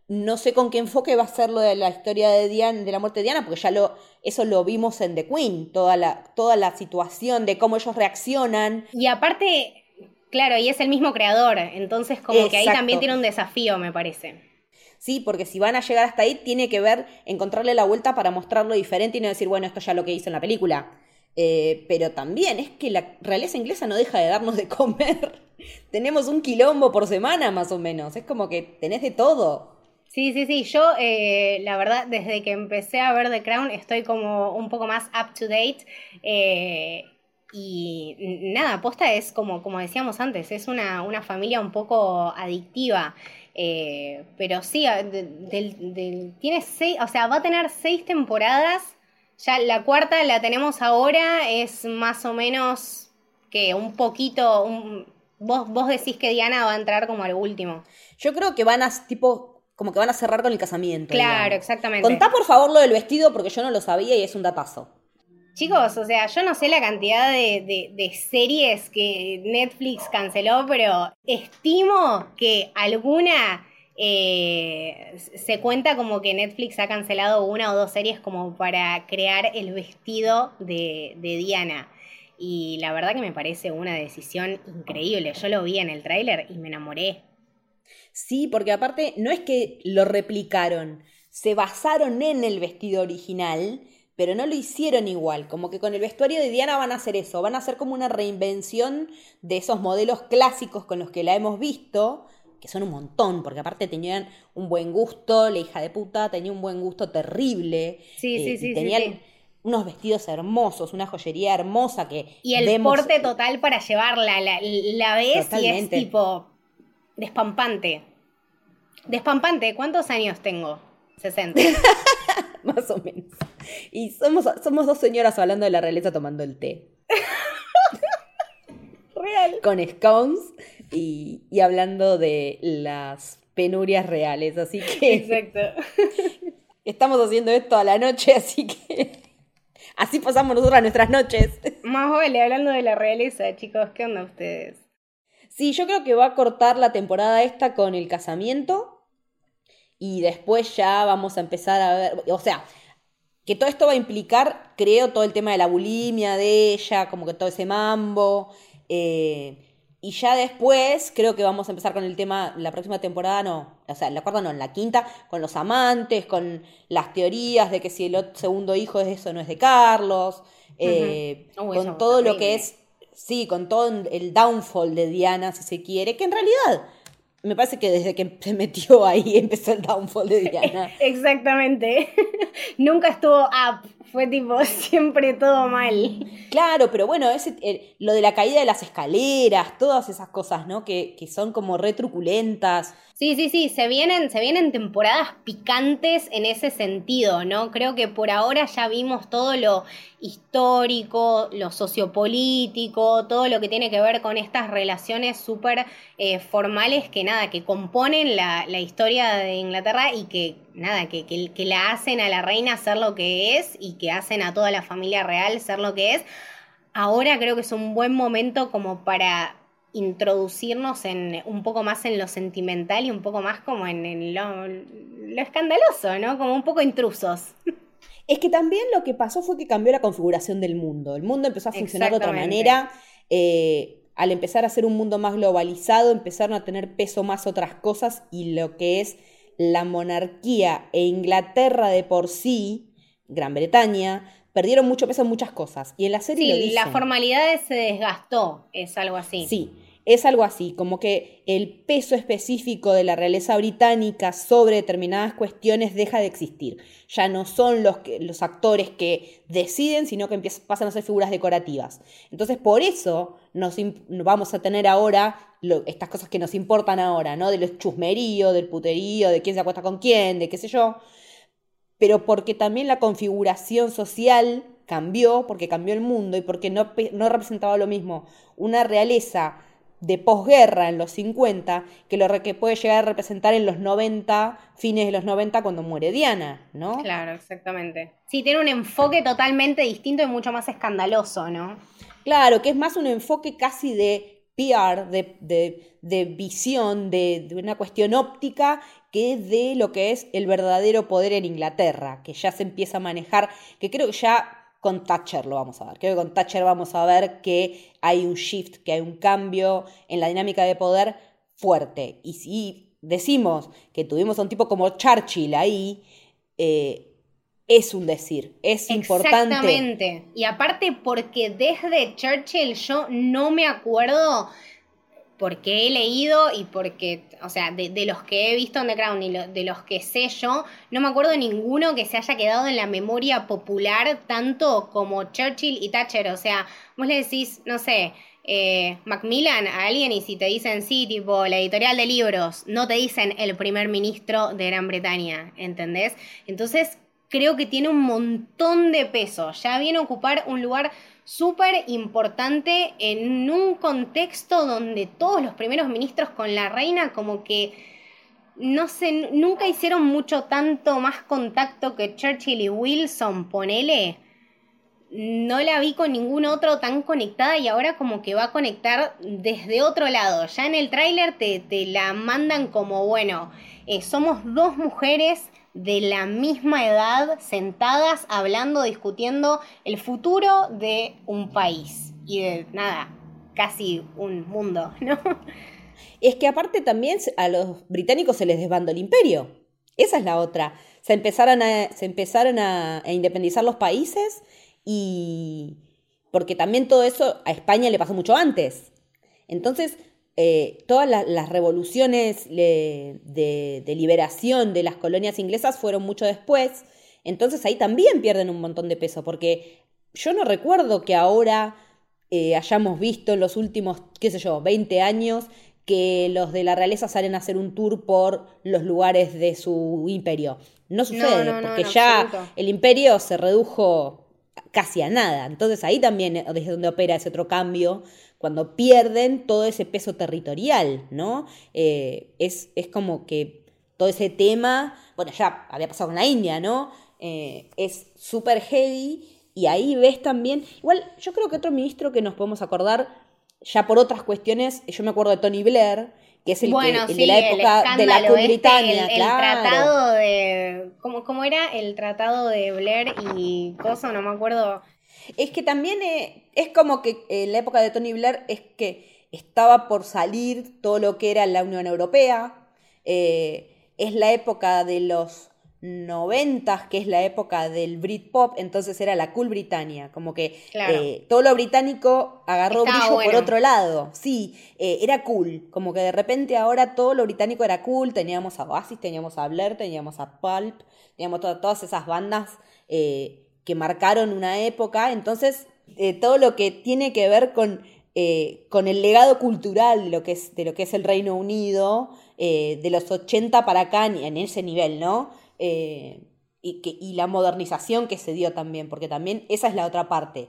No sé con qué enfoque va a ser lo de la historia de Diana, de la muerte de Diana, porque ya lo, eso lo vimos en The Queen, toda la, toda la situación de cómo ellos reaccionan. Y aparte, claro, y es el mismo creador, entonces como que ahí también tiene un desafío, me parece. Sí, porque si van a llegar hasta ahí, tiene que ver, encontrarle la vuelta para mostrarlo diferente y no decir, bueno, esto ya lo que hizo en la película. Eh, pero también es que la realeza inglesa no deja de darnos de comer. Tenemos un quilombo por semana más o menos. Es como que tenés de todo. Sí, sí, sí. Yo, eh, la verdad, desde que empecé a ver The Crown, estoy como un poco más up to date. Eh, y nada, aposta es como, como decíamos antes, es una, una familia un poco adictiva. pero sí, tiene seis, o sea, va a tener seis temporadas ya la cuarta la tenemos ahora, es más o menos que un poquito, vos, vos decís que Diana va a entrar como al último. Yo creo que van a, tipo, como que van a cerrar con el casamiento. Claro, exactamente. Contá por favor lo del vestido porque yo no lo sabía y es un datazo. Chicos, o sea, yo no sé la cantidad de, de, series que Netflix canceló, pero estimo que alguna eh, se cuenta como que Netflix ha cancelado una o dos series como para crear el vestido de, Diana. Y la verdad que me parece una decisión increíble. Yo lo vi en el tráiler y me enamoré. Sí, porque aparte no es que lo replicaron, se basaron en el vestido original, pero no lo hicieron igual. Como que con el vestuario de Diana van a hacer eso, van a hacer como una reinvención de esos modelos clásicos con los que la hemos visto, que son un montón, porque aparte tenían un buen gusto, la hija de puta tenía un buen gusto terrible. Sí, sí, eh, sí. Tenían unos vestidos hermosos, una joyería hermosa que. Y el porte total para llevarla, la, la ves y es tipo despampante. Despampante, ¿cuántos años tengo? 60. Más o menos. Y somos, somos dos señoras hablando de la realeza tomando el té. Real. Con scones y, hablando de las penurias reales, así que... Exacto. Estamos haciendo esto a la noche, así que... Así pasamos nosotras nuestras noches. Más vale, hablando de la realeza, chicos, ¿qué onda ustedes? Sí, yo creo que va a cortar la temporada esta con el casamiento y después ya vamos a empezar a ver, o sea, que todo esto va a implicar, creo, todo el tema de la bulimia de ella, como que todo ese mambo. Eh, y ya después creo que vamos a empezar con el tema, la próxima temporada no, o sea, la cuarta no, en la quinta, con los amantes, con las teorías de que si el segundo hijo es eso no es de Carlos, eh, con todo lo que es, sí, con todo el downfall de Diana, si se quiere, que en realidad me parece que desde que se metió ahí empezó el downfall de Diana. Exactamente. Nunca estuvo up fue tipo siempre todo mal. Claro, pero bueno, ese, lo de la caída de las escaleras, todas esas cosas, ¿no? Que, que son como retruculentas. Sí, sí, sí, se vienen, se vienen temporadas picantes en ese sentido, ¿no? Creo que por ahora ya vimos todo lo histórico, lo sociopolítico, todo lo que tiene que ver con estas relaciones súper eh, formales que nada, que componen la, la, historia de Inglaterra y que nada, que, que, que la hacen a la reina ser lo que es y que hacen a toda la familia real ser lo que es. Ahora creo que es un buen momento como para introducirnos en un poco más en lo sentimental y un poco más como en, lo, escandaloso, ¿no? Como un poco intrusos. Es que también lo que pasó fue que cambió la configuración del mundo. El mundo empezó a funcionar de otra manera. Eh, al empezar a ser un mundo más globalizado, empezaron a tener peso más otras cosas y lo que es la monarquía e Inglaterra de por sí, Gran Bretaña, perdieron mucho peso en muchas cosas. Y en la serie sí, la formalidad se desgastó, es algo así. Sí. Es algo así, como que el peso específico de la realeza británica sobre determinadas cuestiones deja de existir. Ya no son los, los actores que deciden, sino que pasan a ser figuras decorativas. Entonces, por eso nos vamos a tener ahora estas cosas que nos importan ahora, ¿no? De los chusmeríos, del puterío, de quién se acuesta con quién, de qué sé yo. Pero porque también la configuración social cambió, porque cambió el mundo y porque no, no representaba lo mismo una realeza de posguerra en los 50 que lo que puede llegar a representar en los 90, fines de los 90 cuando muere Diana, ¿no? Claro, exactamente. Sí, tiene un enfoque totalmente distinto y mucho más escandaloso, ¿no? Claro, que es más un enfoque casi de PR, de, visión, de, de, una cuestión óptica, que de lo que es el verdadero poder en Inglaterra, que ya se empieza a manejar, que creo que ya con Thatcher lo vamos a ver. Creo que con Thatcher vamos a ver que hay un shift, que hay un cambio en la dinámica de poder fuerte. Y si decimos que tuvimos a un tipo como Churchill ahí, eh, es un decir, es importante. Exactamente. Y aparte porque desde Churchill yo no me acuerdo porque he leído y porque, o sea, de, los que he visto en The Crown y de los que sé yo, no me acuerdo de ninguno que se haya quedado en la memoria popular tanto como Churchill y Thatcher. O sea, vos le decís, no sé, eh, Macmillan a alguien y si te dicen sí, tipo la editorial de libros, no te dicen el primer ministro de Gran Bretaña, ¿entendés? Entonces creo que tiene un montón de peso. Ya viene a ocupar un lugar súper importante en un contexto donde todos los primeros ministros con la reina como que no sé, nunca hicieron mucho tanto más contacto que Churchill y Wilson, ponele. No la vi con ningún otro tan conectada y ahora como que va a conectar desde otro lado. Ya en el tráiler te, te, la mandan como, bueno, eh, somos dos mujeres de la misma edad sentadas hablando, discutiendo el futuro de un país y de nada, casi un mundo, ¿no? Es que aparte también a los británicos se les desbandó el imperio. Esa es la otra. Se empezaron a, se empezaron a, independizar los países y... Porque también todo eso a España le pasó mucho antes. Entonces, eh, todas las revoluciones de, liberación de las colonias inglesas fueron mucho después, entonces ahí también pierden un montón de peso, porque yo no recuerdo que ahora eh, hayamos visto en los últimos, qué sé yo, 20 años que los de la realeza salen a hacer un tour por los lugares de su imperio. No sucede, porque ya el imperio se redujo casi a nada. Entonces ahí también es donde opera ese otro cambio cuando pierden todo ese peso territorial, ¿no? Eh, es, es, como que todo ese tema, bueno, ya había pasado con la India, ¿no? Eh, es súper heavy y ahí ves también, igual yo creo que otro ministro que nos podemos acordar, ya por otras cuestiones, yo me acuerdo de Tony Blair, que es el, que, de la época de la Cool este, el, tratado de. ¿cómo, ¿Cómo era? El tratado de Blair y cosa, no me acuerdo. Es que también eh, es como que en la época de Tony Blair es que estaba por salir todo lo que era la Unión Europea. Eh, es la época de los noventas, que es la época del Britpop, entonces era la cool Britannia, como que eh, todo lo británico agarró brillo por otro lado, sí, era cool, como que de repente ahora todo lo británico era cool, teníamos a Oasis, teníamos a Blair, teníamos a Pulp, teníamos todas esas bandas que marcaron una época, entonces eh, todo lo que tiene que ver con, eh, con el legado cultural de lo que es, de lo que es el Reino Unido, eh, de los 80 para acá, en ese nivel, ¿no? y, que, y la modernización que se dio también, porque también esa es la otra parte,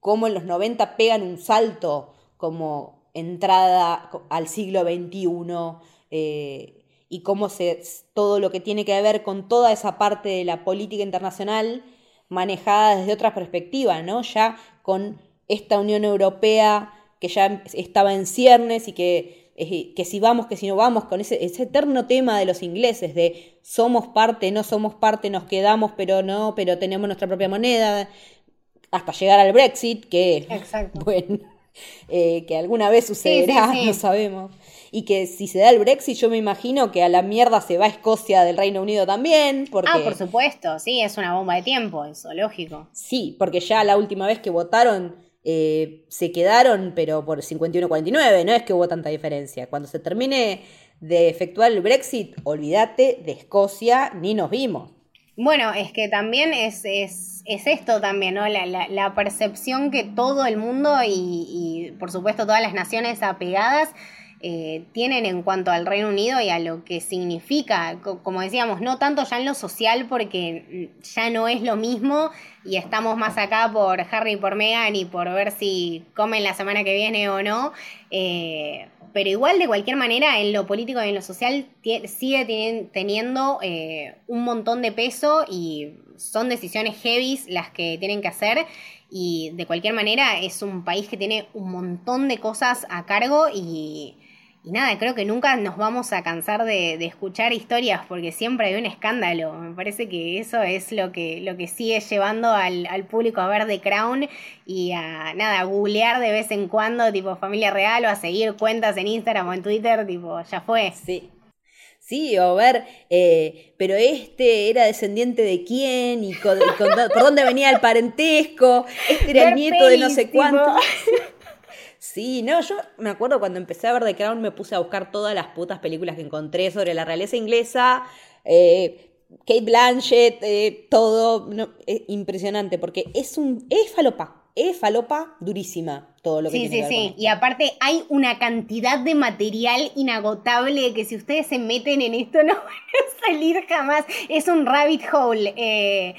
cómo en los 90 pegan un salto como entrada al siglo XXI, y cómo se, todo lo que tiene que ver con toda esa parte de la política internacional manejada desde otra perspectiva, ¿no? Ya con esta Unión Europea que ya estaba en ciernes y que, eh, que si vamos, que si no vamos, con ese, ese eterno tema de los ingleses, de somos parte, no somos parte, nos quedamos, pero no, pero tenemos nuestra propia moneda, hasta llegar al Brexit, que, bueno, eh, que alguna vez sucederá, no sabemos y que si se da el Brexit yo me imagino que a la mierda se va Escocia del Reino Unido también. Porque... Ah, por supuesto, sí, es una bomba de tiempo, eso, lógico. Sí, porque ya la última vez que votaron eh, se quedaron, pero por 51-49, no es que hubo tanta diferencia. Cuando se termine de efectuar el Brexit, olvídate de Escocia, ni nos vimos. Bueno, es que también es, es, es esto también, ¿no? La, la, la, percepción que todo el mundo y, y, por supuesto todas las naciones apegadas eh, tienen en cuanto al Reino Unido y a lo que significa, como decíamos, no tanto ya en lo social porque ya no es lo mismo y estamos más acá por Harry y por Meghan y por ver si comen la semana que viene o no. Eh, pero igual de cualquier manera en lo político y en lo social sigue teniendo eh, un montón de peso y son decisiones heavy las que tienen que hacer y de cualquier manera es un país que tiene un montón de cosas a cargo y, y nada, creo que nunca nos vamos a cansar de, de, escuchar historias porque siempre hay un escándalo. Me parece que eso es lo que, lo que sigue llevando al, al, público a ver The Crown y a nada, a googlear de vez en cuando, tipo familia real, o a seguir cuentas en Instagram o en Twitter, tipo, ya fue. Sí. Sí, o ver, eh, pero este era descendiente de quién y, con, y con, por dónde venía el parentesco, este era ver el nieto pelis, de no sé cuánto. Sí, no, yo me acuerdo cuando empecé a ver The Crown me puse a buscar todas las putas películas que encontré sobre la realeza inglesa, eh, Kate Blanchett, eh, todo, no, es impresionante, porque es un, es falopa, es falopa durísima todo lo que sí, tiene Sí, que sí, sí, y aparte hay una cantidad de material inagotable que si ustedes se meten en esto no van a salir jamás, es un rabbit hole. Eh,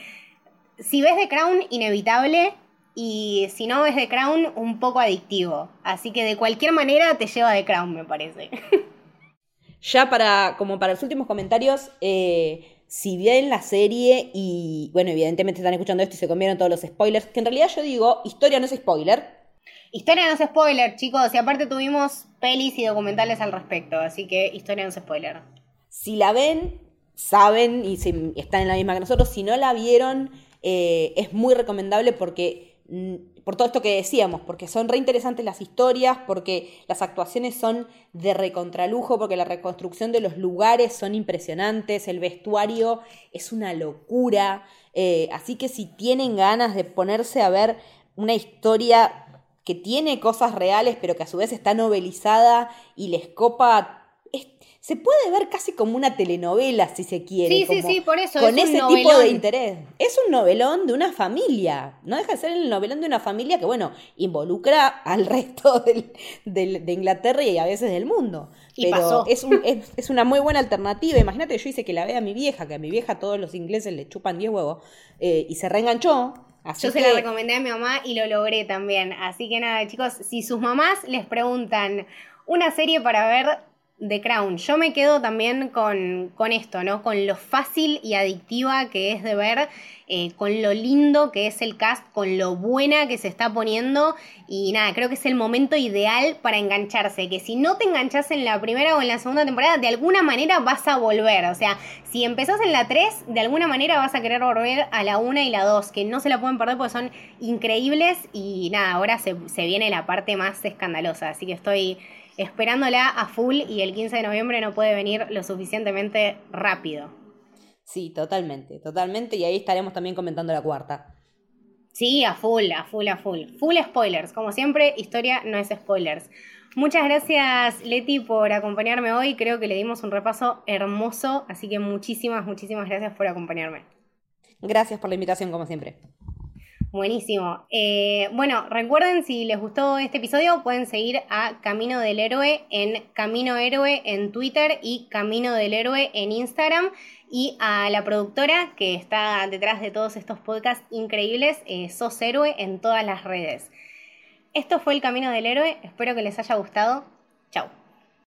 si ves The Crown, inevitable, y si no es de Crown, un poco adictivo. Así que de cualquier manera te lleva de Crown, me parece. Ya para, como para los últimos comentarios, eh, si bien la serie y, bueno, evidentemente están escuchando esto y se comieron todos los spoilers, que en realidad yo digo, historia no es spoiler. Historia no es spoiler, chicos, y aparte tuvimos pelis y documentales al respecto, así que historia no es spoiler. Si la ven, saben y si están en la misma que nosotros, si no la vieron, eh, es muy recomendable porque por todo esto que decíamos, porque son re interesantes las historias, porque las actuaciones son de recontralujo, porque la reconstrucción de los lugares son impresionantes, el vestuario es una locura. Eh, así que si tienen ganas de ponerse a ver una historia que tiene cosas reales, pero que a su vez está novelizada y les copa se puede ver casi como una telenovela, si se quiere. Sí, como, sí, sí, por eso. Con es ese un tipo de interés. Es un novelón de una familia. No deja de ser el novelón de una familia que, bueno, involucra al resto del, del, de Inglaterra y a veces del mundo. Y Pero pasó. Es, un, es, es, una muy buena alternativa. Imagínate, yo hice que la vea a mi vieja, que a mi vieja todos los ingleses le chupan 10 huevos, eh, y se reenganchó. Así Yo que... se la recomendé a mi mamá y lo logré también. Así que nada, chicos, si sus mamás les preguntan una serie para ver The Crown. Yo me quedo también con, con, esto, ¿no? Con lo fácil y adictiva que es de ver, eh, con lo lindo que es el cast, con lo buena que se está poniendo. Y nada, creo que es el momento ideal para engancharse. Que si no te enganchas en la primera o en la segunda temporada, de alguna manera vas a volver. O sea, si empezás en la 3, de alguna manera vas a querer volver a la 1 y la 2, que no se la pueden perder porque son increíbles. Y nada, ahora se, se viene la parte más escandalosa. Así que estoy esperándola a full y el 15 de noviembre no puede venir lo suficientemente rápido. Sí, totalmente, totalmente. Y ahí estaremos también comentando la cuarta. Sí, a full, a full, a full. Full spoilers. Como siempre, historia no es spoilers. Muchas gracias, Leti, por acompañarme hoy. Creo que le dimos un repaso hermoso. Así que muchísimas, muchísimas gracias por acompañarme. Gracias por la invitación, como siempre. Buenísimo. Eh, bueno, recuerden, si les gustó este episodio, pueden seguir a Camino del Héroe en Camino Héroe en Twitter y Camino del Héroe en Instagram. Y a la productora que está detrás de todos estos podcasts increíbles, eh, Sos Héroe en todas las redes. Esto fue el Camino del Héroe. Espero que les haya gustado. Chao.